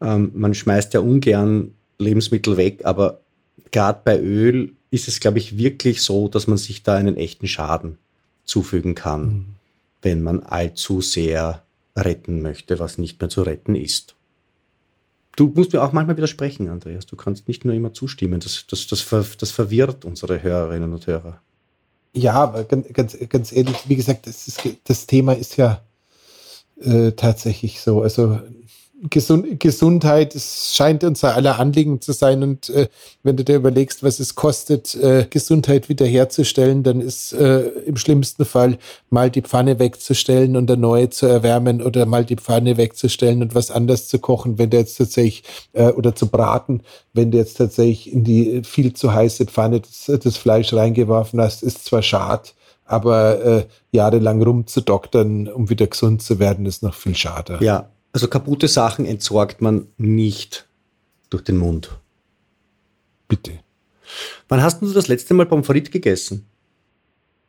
ähm, man schmeißt ja ungern Lebensmittel weg, aber gerade bei Öl ist es, glaube ich, wirklich so, dass man sich da einen echten Schaden zufügen kann, mhm. wenn man allzu sehr retten möchte, was nicht mehr zu retten ist. Du musst mir auch manchmal widersprechen, Andreas. Du kannst nicht nur immer zustimmen. Das, das, das, ver, das verwirrt unsere Hörerinnen und Hörer. Ja, aber ganz, ganz, ganz ehrlich, wie gesagt, das, ist, das Thema ist ja äh, tatsächlich so. Also Gesund Gesundheit es scheint unser aller Anliegen zu sein. Und äh, wenn du dir überlegst, was es kostet, äh, Gesundheit wiederherzustellen, dann ist äh, im schlimmsten Fall mal die Pfanne wegzustellen und eine neue zu erwärmen oder mal die Pfanne wegzustellen und was anders zu kochen, wenn du jetzt tatsächlich äh, oder zu braten, wenn du jetzt tatsächlich in die viel zu heiße Pfanne das, das Fleisch reingeworfen hast, ist zwar schade, aber äh, jahrelang rumzudoktern, um wieder gesund zu werden, ist noch viel schade. Ja, also kaputte Sachen entsorgt man nicht durch den Mund. Bitte. Wann hast du das letzte Mal Pommes frites gegessen?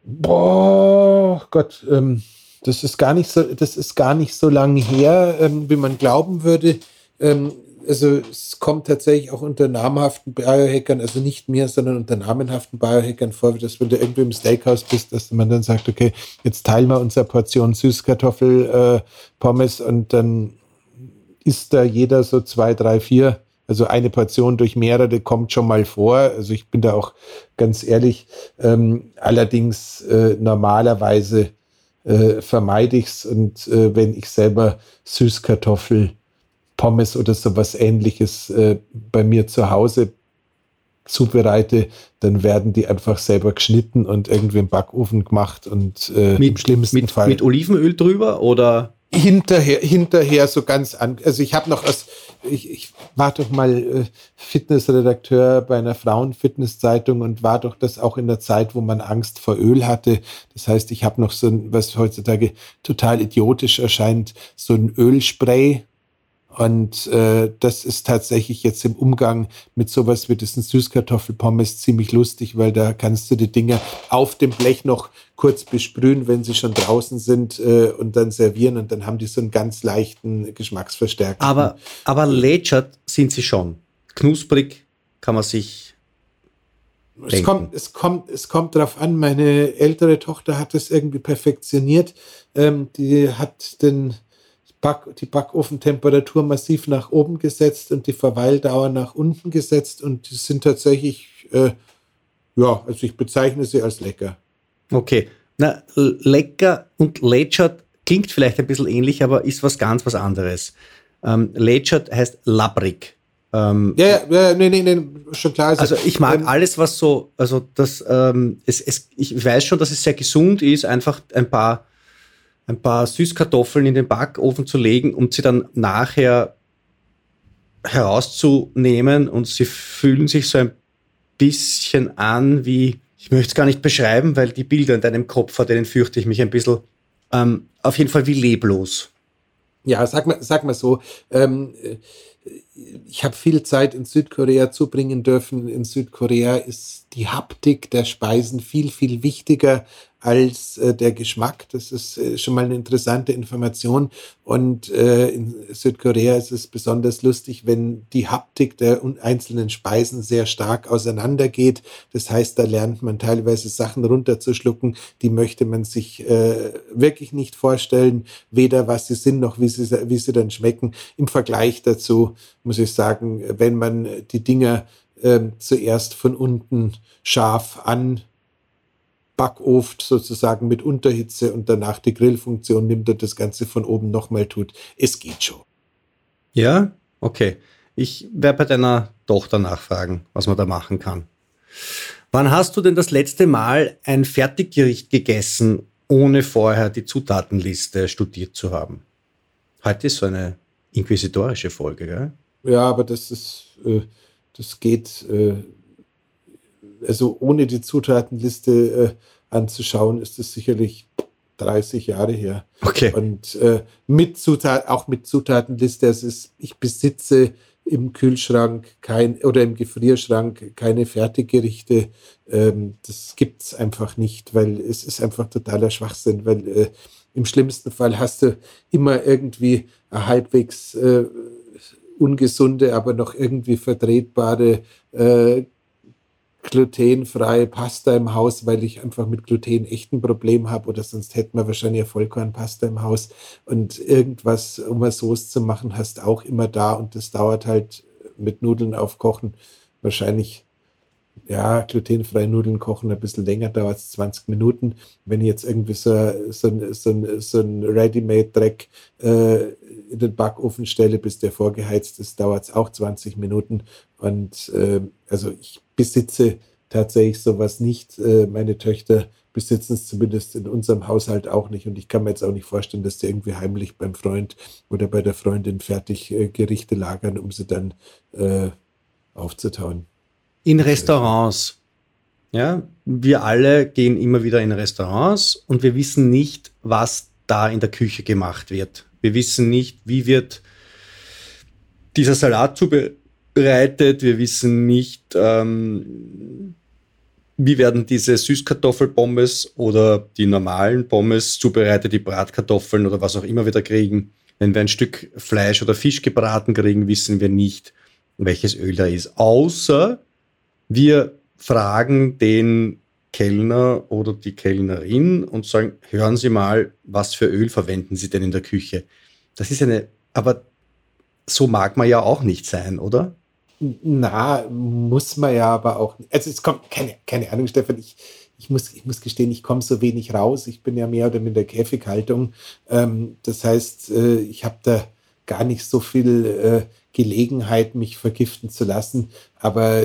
Boah, Gott, ähm, das ist gar nicht so, das ist gar nicht so lange her, ähm, wie man glauben würde. Ähm, also es kommt tatsächlich auch unter namhaften Biohackern, also nicht mir, sondern unter namenhaften Biohackern vor, dass wenn du irgendwo im Steakhouse bist, dass man dann sagt, okay, jetzt teilen wir unsere Portion Süßkartoffel äh, und dann isst da jeder so zwei, drei, vier. Also eine Portion durch mehrere kommt schon mal vor. Also ich bin da auch ganz ehrlich. Ähm, allerdings äh, normalerweise äh, vermeide ich es und äh, wenn ich selber Süßkartoffel Pommes oder sowas ähnliches äh, bei mir zu Hause zubereite, dann werden die einfach selber geschnitten und irgendwie im Backofen gemacht und äh, mit, im schlimmsten mit, Fall. Mit Olivenöl drüber oder? Hinterher, hinterher so ganz an. Also ich habe noch aus, ich, ich war doch mal äh, Fitnessredakteur bei einer Frauenfitnesszeitung und war doch das auch in der Zeit, wo man Angst vor Öl hatte. Das heißt, ich habe noch so ein, was heutzutage total idiotisch erscheint, so ein Ölspray und äh, das ist tatsächlich jetzt im Umgang mit sowas wie diesen Süßkartoffelpommes ziemlich lustig, weil da kannst du die Dinge auf dem Blech noch kurz besprühen, wenn sie schon draußen sind äh, und dann servieren und dann haben die so einen ganz leichten Geschmacksverstärker. Aber, aber lätschert sind sie schon. Knusprig kann man sich Es kommt, es kommt, es kommt darauf an. Meine ältere Tochter hat es irgendwie perfektioniert. Ähm, die hat den Back, die Backofentemperatur massiv nach oben gesetzt und die Verweildauer nach unten gesetzt und die sind tatsächlich, äh, ja, also ich bezeichne sie als lecker. Okay, na lecker und lätschert klingt vielleicht ein bisschen ähnlich, aber ist was ganz was anderes. Ähm, lätschert heißt labbrig. Ähm, ja, ja, nee, nee, nee, schon klar. Also, also ich mag ähm, alles, was so, also das, ähm, es, es, ich weiß schon, dass es sehr gesund ist, einfach ein paar, ein paar Süßkartoffeln in den Backofen zu legen und sie dann nachher herauszunehmen und sie fühlen sich so ein bisschen an wie, ich möchte es gar nicht beschreiben, weil die Bilder in deinem Kopf, vor denen fürchte ich mich ein bisschen, ähm, auf jeden Fall wie leblos. Ja, sag mal, sag mal so, ähm, ich habe viel Zeit in Südkorea zubringen dürfen. In Südkorea ist die Haptik der Speisen viel, viel wichtiger als äh, der Geschmack. Das ist äh, schon mal eine interessante Information. Und äh, in Südkorea ist es besonders lustig, wenn die Haptik der einzelnen Speisen sehr stark auseinandergeht. Das heißt, da lernt man teilweise Sachen runterzuschlucken, die möchte man sich äh, wirklich nicht vorstellen, weder was sie sind noch wie sie, wie sie dann schmecken. Im Vergleich dazu muss ich sagen, wenn man die Dinger äh, zuerst von unten scharf an Backofen sozusagen mit Unterhitze und danach die Grillfunktion nimmt und das Ganze von oben nochmal tut. Es geht schon. Ja, okay. Ich werde bei deiner Tochter nachfragen, was man da machen kann. Wann hast du denn das letzte Mal ein Fertiggericht gegessen, ohne vorher die Zutatenliste studiert zu haben? Heute ist so eine inquisitorische Folge, gell? Ja, aber das ist, äh, das geht äh, also ohne die Zutatenliste äh, anzuschauen, ist es sicherlich 30 Jahre her. Okay. Und äh, mit Zutat, auch mit Zutatenliste, es ist, ich besitze im Kühlschrank kein oder im Gefrierschrank keine Fertiggerichte. Ähm, das es einfach nicht, weil es ist einfach totaler Schwachsinn, weil äh, im schlimmsten Fall hast du immer irgendwie eine halbwegs äh, ungesunde, aber noch irgendwie vertretbare äh, glutenfreie Pasta im Haus, weil ich einfach mit Gluten echt ein Problem habe oder sonst hätten wir wahrscheinlich Vollkornpasta im Haus. Und irgendwas, um eine Soße zu machen, hast auch immer da und das dauert halt mit Nudeln aufkochen wahrscheinlich ja, glutenfreie Nudeln kochen ein bisschen länger, dauert es 20 Minuten. Wenn ich jetzt irgendwie so, so, so, so ein Ready-Made-Dreck äh, in den Backofen stelle, bis der vorgeheizt ist, dauert es auch 20 Minuten. Und äh, also ich besitze tatsächlich sowas nicht. Äh, meine Töchter besitzen es zumindest in unserem Haushalt auch nicht. Und ich kann mir jetzt auch nicht vorstellen, dass die irgendwie heimlich beim Freund oder bei der Freundin fertig äh, Gerichte lagern, um sie dann äh, aufzutauen. In Restaurants. Ja, wir alle gehen immer wieder in Restaurants und wir wissen nicht, was da in der Küche gemacht wird. Wir wissen nicht, wie wird dieser Salat zubereitet bereitet. Wir wissen nicht, ähm, wie werden diese Süßkartoffelpommes oder die normalen Pommes zubereitet, die Bratkartoffeln oder was auch immer wir da kriegen. Wenn wir ein Stück Fleisch oder Fisch gebraten kriegen, wissen wir nicht, welches Öl da ist. Außer wir fragen den Kellner oder die Kellnerin und sagen, hören Sie mal, was für Öl verwenden Sie denn in der Küche? Das ist eine, aber so mag man ja auch nicht sein, oder? Na, muss man ja aber auch. Also es kommt, keine, keine Ahnung, Stefan, ich, ich, muss, ich muss gestehen, ich komme so wenig raus. Ich bin ja mehr oder minder Käfighaltung. Ähm, das heißt, äh, ich habe da gar nicht so viel äh, Gelegenheit, mich vergiften zu lassen. Aber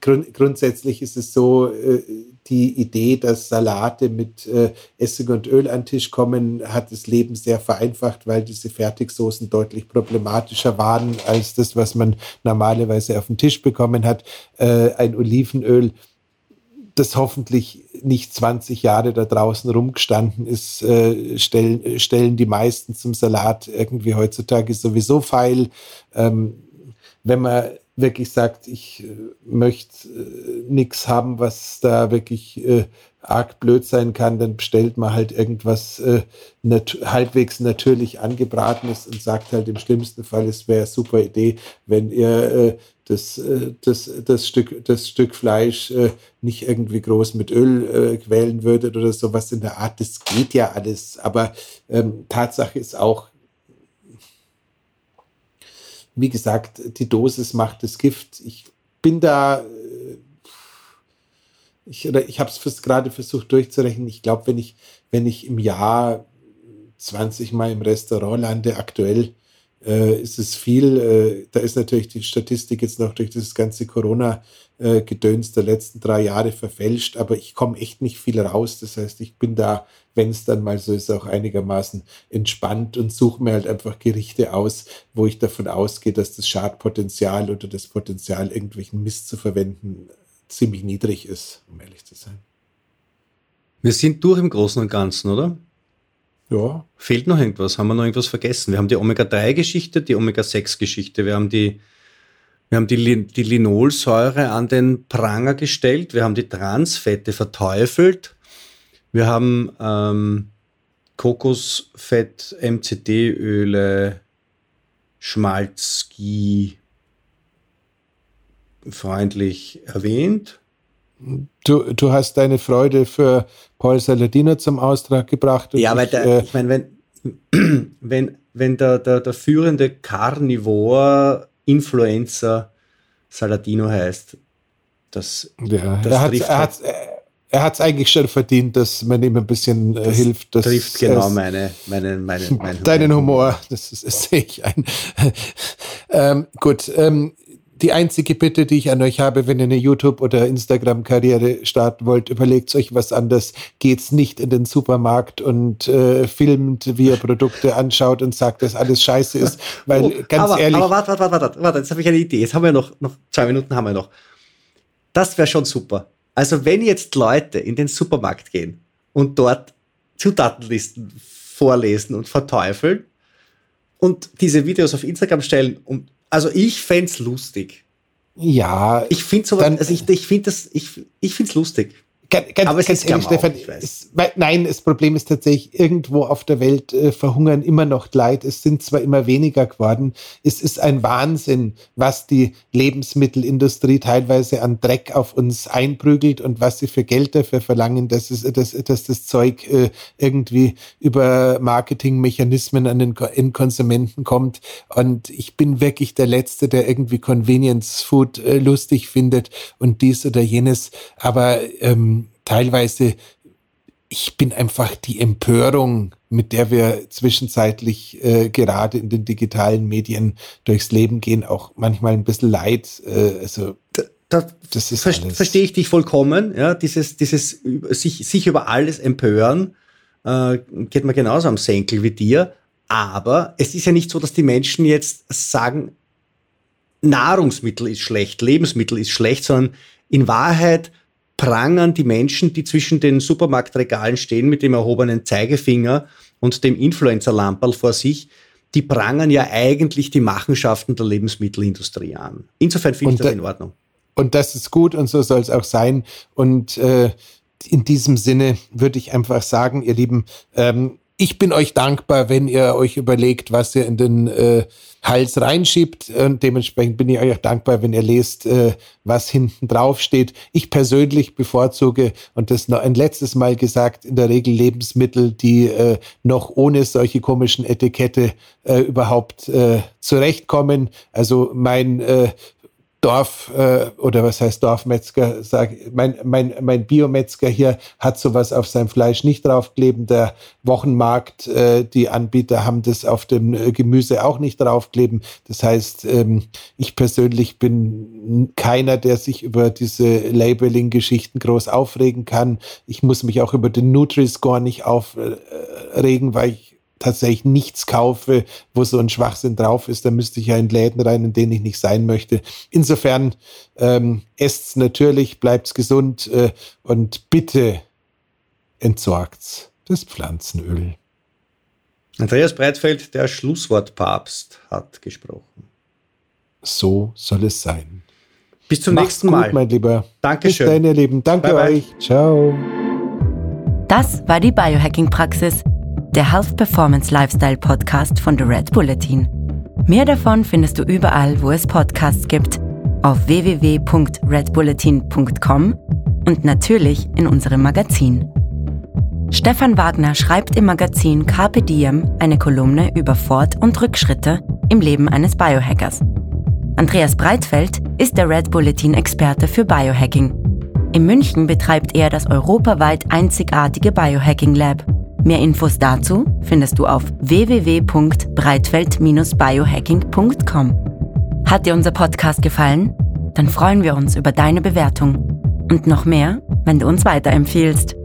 grund, grundsätzlich ist es so, äh, die Idee, dass Salate mit äh, Essig und Öl an den Tisch kommen, hat das Leben sehr vereinfacht, weil diese Fertigsoßen deutlich problematischer waren als das, was man normalerweise auf den Tisch bekommen hat. Äh, ein Olivenöl, das hoffentlich nicht 20 Jahre da draußen rumgestanden ist, äh, stellen, stellen die meisten zum Salat irgendwie heutzutage sowieso feil. Ähm, wenn man wirklich sagt, ich äh, möchte äh, nichts haben, was da wirklich äh, arg blöd sein kann, dann bestellt man halt irgendwas äh, nat halbwegs natürlich angebratenes und sagt halt im schlimmsten Fall, es wäre super Idee, wenn ihr äh, das, äh, das, das, Stück, das Stück Fleisch nicht irgendwie groß mit Öl quälen würdet oder sowas in der Art. Das geht ja alles. Aber ähm, Tatsache ist auch, wie gesagt, die Dosis macht das Gift. Ich bin da, äh, ich, oder ich habe es gerade versucht durchzurechnen. Ich glaube, wenn ich, wenn ich im Jahr 20 Mal im Restaurant lande, aktuell, äh, ist es viel. Äh, da ist natürlich die Statistik jetzt noch durch das ganze Corona-Gedöns der letzten drei Jahre verfälscht, aber ich komme echt nicht viel raus. Das heißt, ich bin da, wenn es dann mal so ist, auch einigermaßen entspannt und suche mir halt einfach Gerichte aus, wo ich davon ausgehe, dass das Schadpotenzial oder das Potenzial, irgendwelchen Mist zu verwenden, ziemlich niedrig ist, um ehrlich zu sein. Wir sind durch im Großen und Ganzen, oder? Ja. Fehlt noch irgendwas? Haben wir noch irgendwas vergessen? Wir haben die Omega-3-Geschichte, die Omega-6-Geschichte, wir haben die, wir haben die, die Linolsäure an den Pranger gestellt, wir haben die Transfette verteufelt, wir haben ähm, Kokosfett, MCD-Öle, Schmalz, Ghee freundlich erwähnt. Du, du hast deine Freude für Paul Saladino zum Ausdruck gebracht. ja, weil der, äh, ich meine, wenn, wenn, wenn der, der, der führende Carnivore-Influencer Saladino heißt, das, ja, das er hat, er hat, er hat es eigentlich schon verdient, dass man ihm ein bisschen äh, hilft. Das trifft genau meine, meine, meine, mein deinen Humor. Das, ist, das sehe ich ein. ähm, gut, ähm, die einzige Bitte, die ich an euch habe, wenn ihr eine YouTube- oder Instagram-Karriere starten wollt, überlegt euch was anderes. Geht's nicht in den Supermarkt und äh, filmt, wie ihr Produkte anschaut und sagt, dass alles scheiße ist. Weil oh, ganz aber, ehrlich. Aber warte, warte, warte, warte, warte, jetzt habe ich eine Idee. Jetzt haben wir noch, noch zwei Minuten haben wir noch. Das wäre schon super. Also, wenn jetzt Leute in den Supermarkt gehen und dort Zutatenlisten vorlesen und verteufeln und diese Videos auf Instagram stellen und also ich fände es lustig. Ja. Ich finde sowas, also ich, ich finde das, ich, ich finde es lustig. Ganz, ganz, Aber es ganz ist ehrlich, Stefan, es, nein, das Problem ist tatsächlich, irgendwo auf der Welt äh, verhungern immer noch Leid. Es sind zwar immer weniger geworden. Es ist ein Wahnsinn, was die Lebensmittelindustrie teilweise an Dreck auf uns einprügelt und was sie für Geld dafür verlangen, dass, es, dass, dass das Zeug äh, irgendwie über Marketingmechanismen an den in Konsumenten kommt. Und ich bin wirklich der Letzte, der irgendwie Convenience Food äh, lustig findet und dies oder jenes. Aber ähm, teilweise, ich bin einfach die Empörung, mit der wir zwischenzeitlich äh, gerade in den digitalen Medien durchs Leben gehen, auch manchmal ein bisschen leid. Äh, also da, das ist ver alles. verstehe ich dich vollkommen. Ja, dieses, dieses sich, sich über alles empören äh, geht mir genauso am Senkel wie dir. Aber es ist ja nicht so, dass die Menschen jetzt sagen, Nahrungsmittel ist schlecht, Lebensmittel ist schlecht, sondern in Wahrheit prangern die Menschen, die zwischen den Supermarktregalen stehen mit dem erhobenen Zeigefinger und dem Influencer-Lamperl vor sich, die prangern ja eigentlich die Machenschaften der Lebensmittelindustrie an. Insofern finde ich das in Ordnung. Und das ist gut und so soll es auch sein. Und äh, in diesem Sinne würde ich einfach sagen, ihr Lieben, ähm, ich bin euch dankbar, wenn ihr euch überlegt, was ihr in den äh, Hals reinschiebt. Und dementsprechend bin ich euch auch dankbar, wenn ihr lest, äh, was hinten drauf steht. Ich persönlich bevorzuge, und das noch ein letztes Mal gesagt, in der Regel Lebensmittel, die äh, noch ohne solche komischen Etikette äh, überhaupt äh, zurechtkommen. Also mein äh, Dorf äh, oder was heißt Dorfmetzger, sag, mein, mein, mein Biometzger hier hat sowas auf seinem Fleisch nicht draufkleben. Der Wochenmarkt, äh, die Anbieter haben das auf dem äh, Gemüse auch nicht draufkleben. Das heißt, ähm, ich persönlich bin keiner, der sich über diese Labeling-Geschichten groß aufregen kann. Ich muss mich auch über den Nutri-Score nicht aufregen, weil ich tatsächlich nichts kaufe, wo so ein Schwachsinn drauf ist, dann müsste ich ja in Läden rein, in denen ich nicht sein möchte. Insofern ähm, esst's natürlich, bleibt's gesund äh, und bitte entsorgt's das Pflanzenöl. Andreas Breitfeld, der Schlusswortpapst, hat gesprochen. so soll es sein. Bis zum Mach's nächsten gut, Mal. mein Lieber. Dankeschön. Bis dann, ihr Lieben. Danke Bye, bye. euch. Ciao. Das war die Biohacking-Praxis, der Health Performance Lifestyle Podcast von The Red Bulletin. Mehr davon findest du überall, wo es Podcasts gibt, auf www.redbulletin.com und natürlich in unserem Magazin. Stefan Wagner schreibt im Magazin Carpe Diem eine Kolumne über Fort- und Rückschritte im Leben eines Biohackers. Andreas Breitfeld ist der Red Bulletin-Experte für Biohacking. In München betreibt er das europaweit einzigartige Biohacking Lab. Mehr Infos dazu findest du auf www.breitfeld-biohacking.com. Hat dir unser Podcast gefallen? Dann freuen wir uns über deine Bewertung. Und noch mehr, wenn du uns weiterempfiehlst.